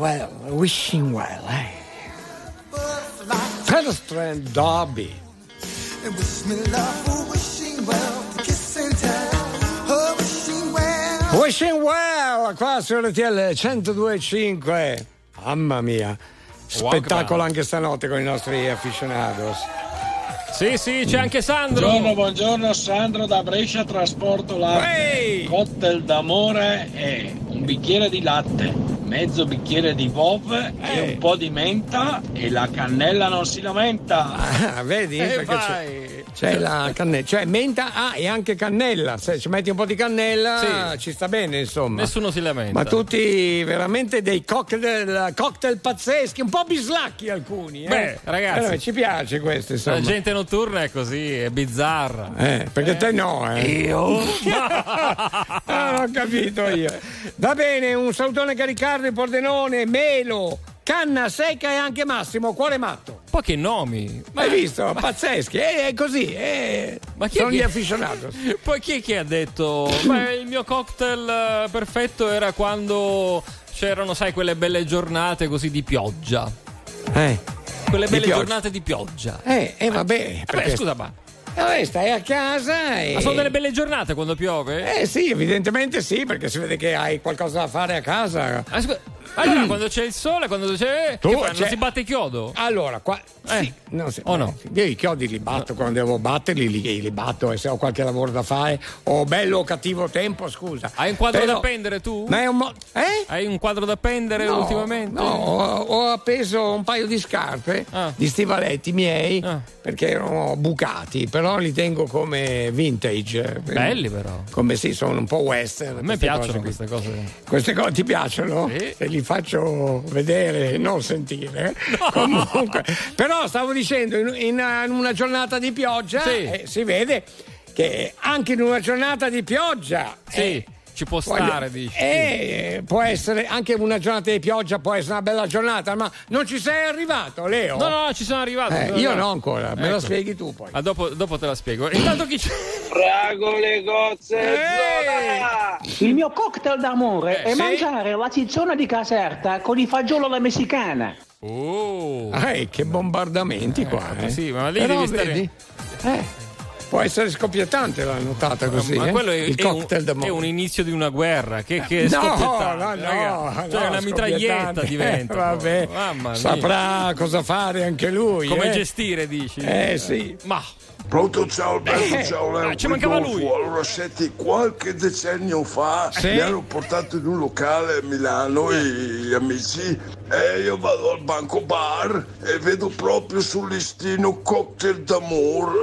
well, wishing well, eh. Pedestrian Derby. wishing well qua su RTL 102.5. Mamma mia. Spettacolo anche stanotte con i nostri aficionados. Sì, sì, c'è anche Sandro. Buongiorno, buongiorno, Sandro da Brescia Trasporto Latte. Cocktail d'amore è un bicchiere di latte, mezzo bicchiere di Vov e un po' di menta e la cannella non si lamenta. Ah, vedi? E Perché vai. c'è la cannella, cioè menta ah, e anche cannella. Se ci metti un po' di cannella ci sta bene, insomma. Nessuno si lamenta. Ma tutti veramente dei cocktail, cocktail pazzeschi, un po' bislacchi alcuni. Eh? Beh, ragazzi. Però ci piace questo, insomma. La gente notturna è così, è bizzarra. Eh, perché te no, eh. Io? Ah, non ho capito io. Va bene, un salutone caricardo di Pordenone, Melo, Canna Secca e anche Massimo, cuore matto. Poi che nomi? Ma hai visto? Pazzeschi, è, è così. È... Ma chi è Sono che- gli aficionados. Poi chi è che ha detto? Beh, il mio cocktail eh, perfetto era quando c'erano, sai, quelle belle giornate così di pioggia. Eh. Quelle Di belle pioggia. giornate di pioggia. Eh, eh, vabbè. Vabbè, perché- scusa, ma, Eh, vabbè, stai a casa e... ma sono delle belle giornate quando piove? Eh sì, evidentemente sì, perché si vede che hai qualcosa da fare a casa. Ah, scusa, Allora, quando c'è il sole, quando c'è. Tu, fai, non cioè- si batte chiodo? Allora, qua. Eh. Sì, no, sì, O no? sì. Io i chiodi li batto quando devo batterli, li, li batto e se ho qualche lavoro da fare o bello o cattivo tempo, scusa. Hai un quadro Però- da pendere tu? Ma è un mo- eh? Hai un quadro da pendere No, ultimamente? No, ho, ho appeso un paio di scarpe, Ah. di stivaletti miei, perché erano bucati, però li tengo come vintage. Belli però. Come sì, sono un po' western. A me piacciono cose queste cose. Queste cose ti piacciono? Sì. Faccio vedere, non sentire. Comunque, però stavo dicendo, in, in- in una giornata di pioggia Sì. eh, si vede che anche in una giornata di pioggia Sì, eh, ci può voglio- stare, dici. eh, può essere anche una giornata di pioggia, può essere una bella giornata, ma non ci sei arrivato, Leo? No, no, ci sono arrivato. Eh, io no ancora, me lo Ecco. spieghi tu poi. Ah, dopo, dopo te la spiego. Intanto chi c'è? Fragole, cozze, zona! Il mio cocktail d'amore è sì? mangiare la cizzona di Caserta con i fagioli alla messicana. Oh. Ah, eh, che bombardamenti qua. Eh. sì, ma lì Però devi stare- vedi, eh, può essere scoppiettante la notata così. ma eh? quello è, Il è un, cocktail d'amore. è un inizio di una guerra. Che, che No, scoppiettante, no, no, raga. no, Cioè, una mitraglietta diventa. Eh, vabbè, Mamma mia. saprà cosa fare anche lui. Come eh. gestire, dici? Eh sì. Ma Pronto, ciao Alberto, Eh, ciao Leo. ah, ci mancava lui. Allora, senti, qualche decennio fa Sì? mi hanno portato in un locale a Milano i- gli amici e io vado al banco bar e vedo proprio sul listino cocktail d'amore.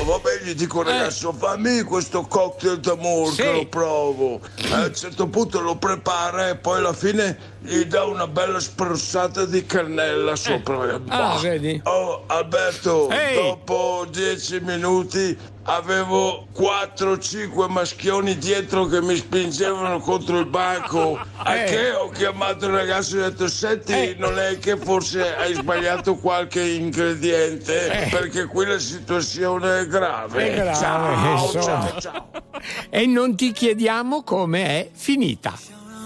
Eh, vabbè, gli dico ragazzo, fammi questo cocktail d'amore Sì. che lo provo. A un certo punto lo prepara e poi alla fine gli dà una bella spruzzata di cannella sopra. Ah, Bah. vedi? Oh, Alberto, Ehi. dopo dieci minuti avevo 4-5 maschioni dietro che mi spingevano contro il banco. A Eh. che ho chiamato il ragazzo e ho detto: Senti, Eh. non è che forse hai sbagliato qualche ingrediente? Eh. Perché qui la situazione è grave. È grave, ciao, ciao, ciao. E non ti chiediamo come è finita.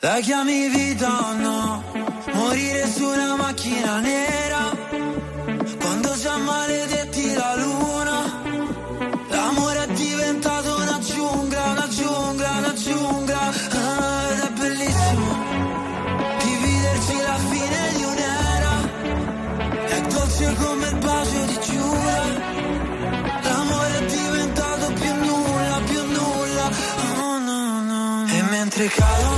La chiami vita o no? Morire su una macchina nera. Quando già maledetti la luna. L'amore è diventato una giungla, una giungla, una giungla. Ah, Ed è bellissimo Dividerci la fine di un'era. È dolce come il bacio di Giura L'amore è diventato più nulla, più nulla. Oh, no, no. E mentre cadono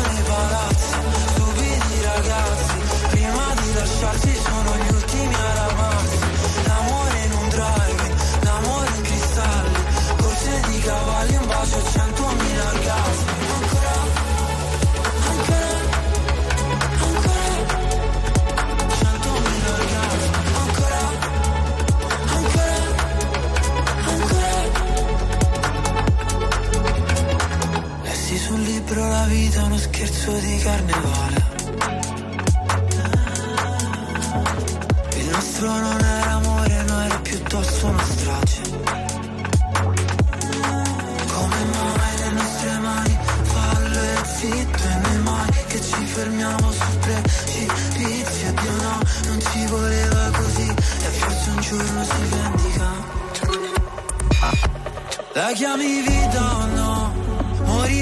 La vita è uno scherzo di carnevale. Il nostro non era amore, no era piuttosto una strage. Come mai le nostre mani fallo e zitto e noi mai che ci fermiamo sul precipizio? Dio no, non ci voleva così. E forse un giorno si vendica. La chiami vita o no?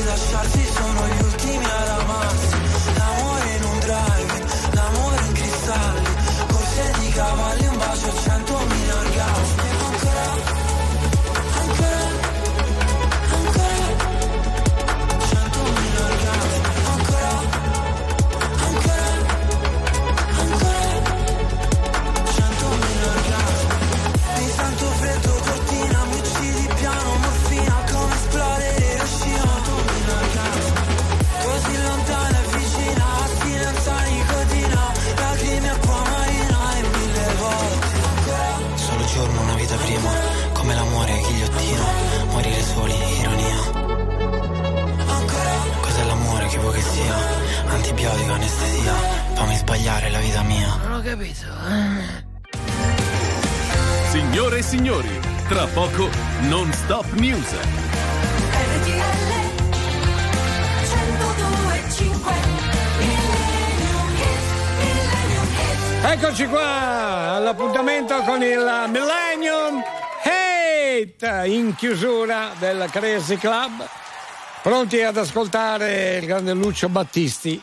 Prima di sbagliare la vita mia. Non ho capito Signore e signori, tra poco non stop news. Eccoci qua all'appuntamento con il Millennium Hate in chiusura del Crazy Club. Pronti ad ascoltare il grande Lucio Battisti.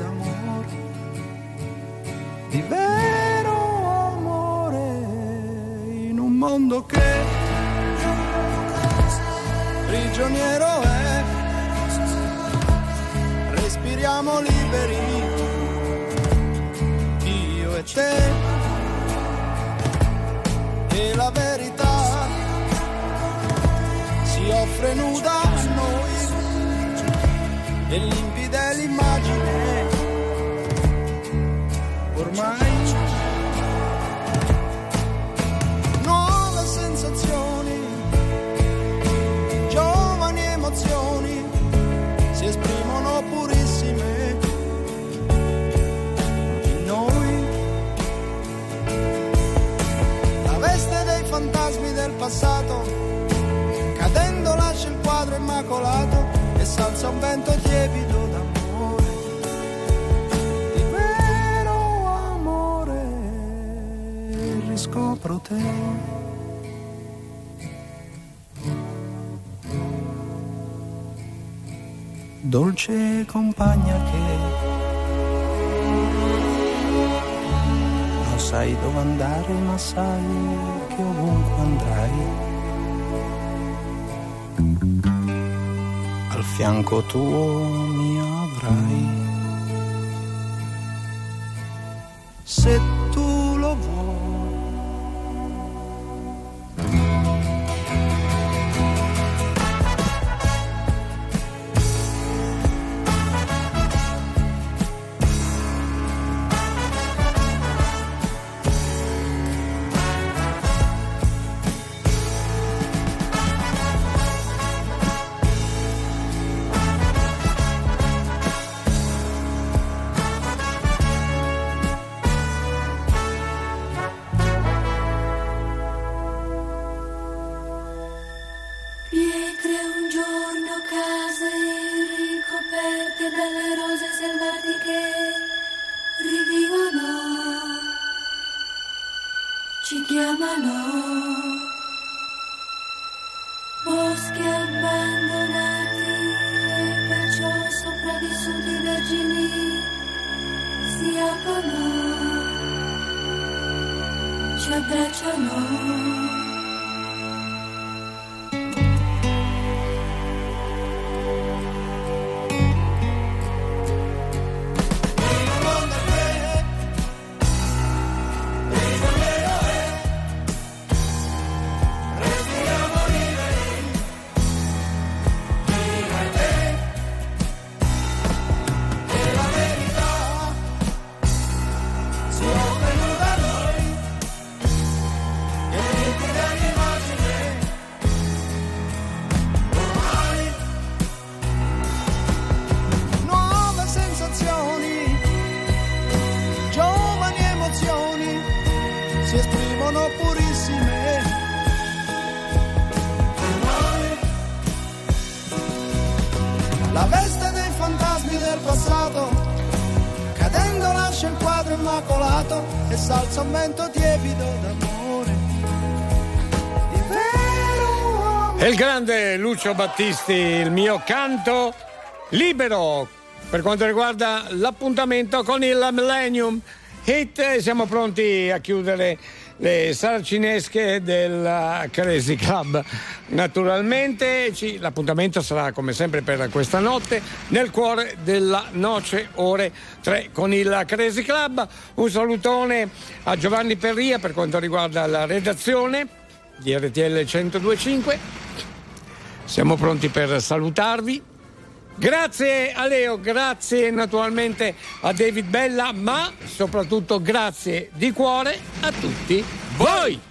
mondo che prigioniero è. Respiriamo liberi io e te e la verità si offre nuda a noi e limpida l'immagine emozioni, giovani emozioni, si esprimono purissime in noi. La veste dei fantasmi del passato, cadendo lascia il quadro immacolato e salza un vento tiepido da scopro te Dolce compagna che non sai dove andare, ma sai che ovunque andrai, al fianco tuo mi avrai. Se Lucio Battisti, il mio canto libero per quanto riguarda l'appuntamento con il Millennium Hit. Siamo pronti a chiudere le saracinesche del Crazy Club. Naturalmente l'appuntamento sarà come sempre per questa notte nel cuore della noce ore 3 con il Crazy Club. Un salutone a Giovanni Perria per quanto riguarda la redazione di RTL 1025. Siamo pronti per salutarvi. Grazie a Leo, grazie naturalmente a David Bella, ma soprattutto grazie di cuore a tutti voi.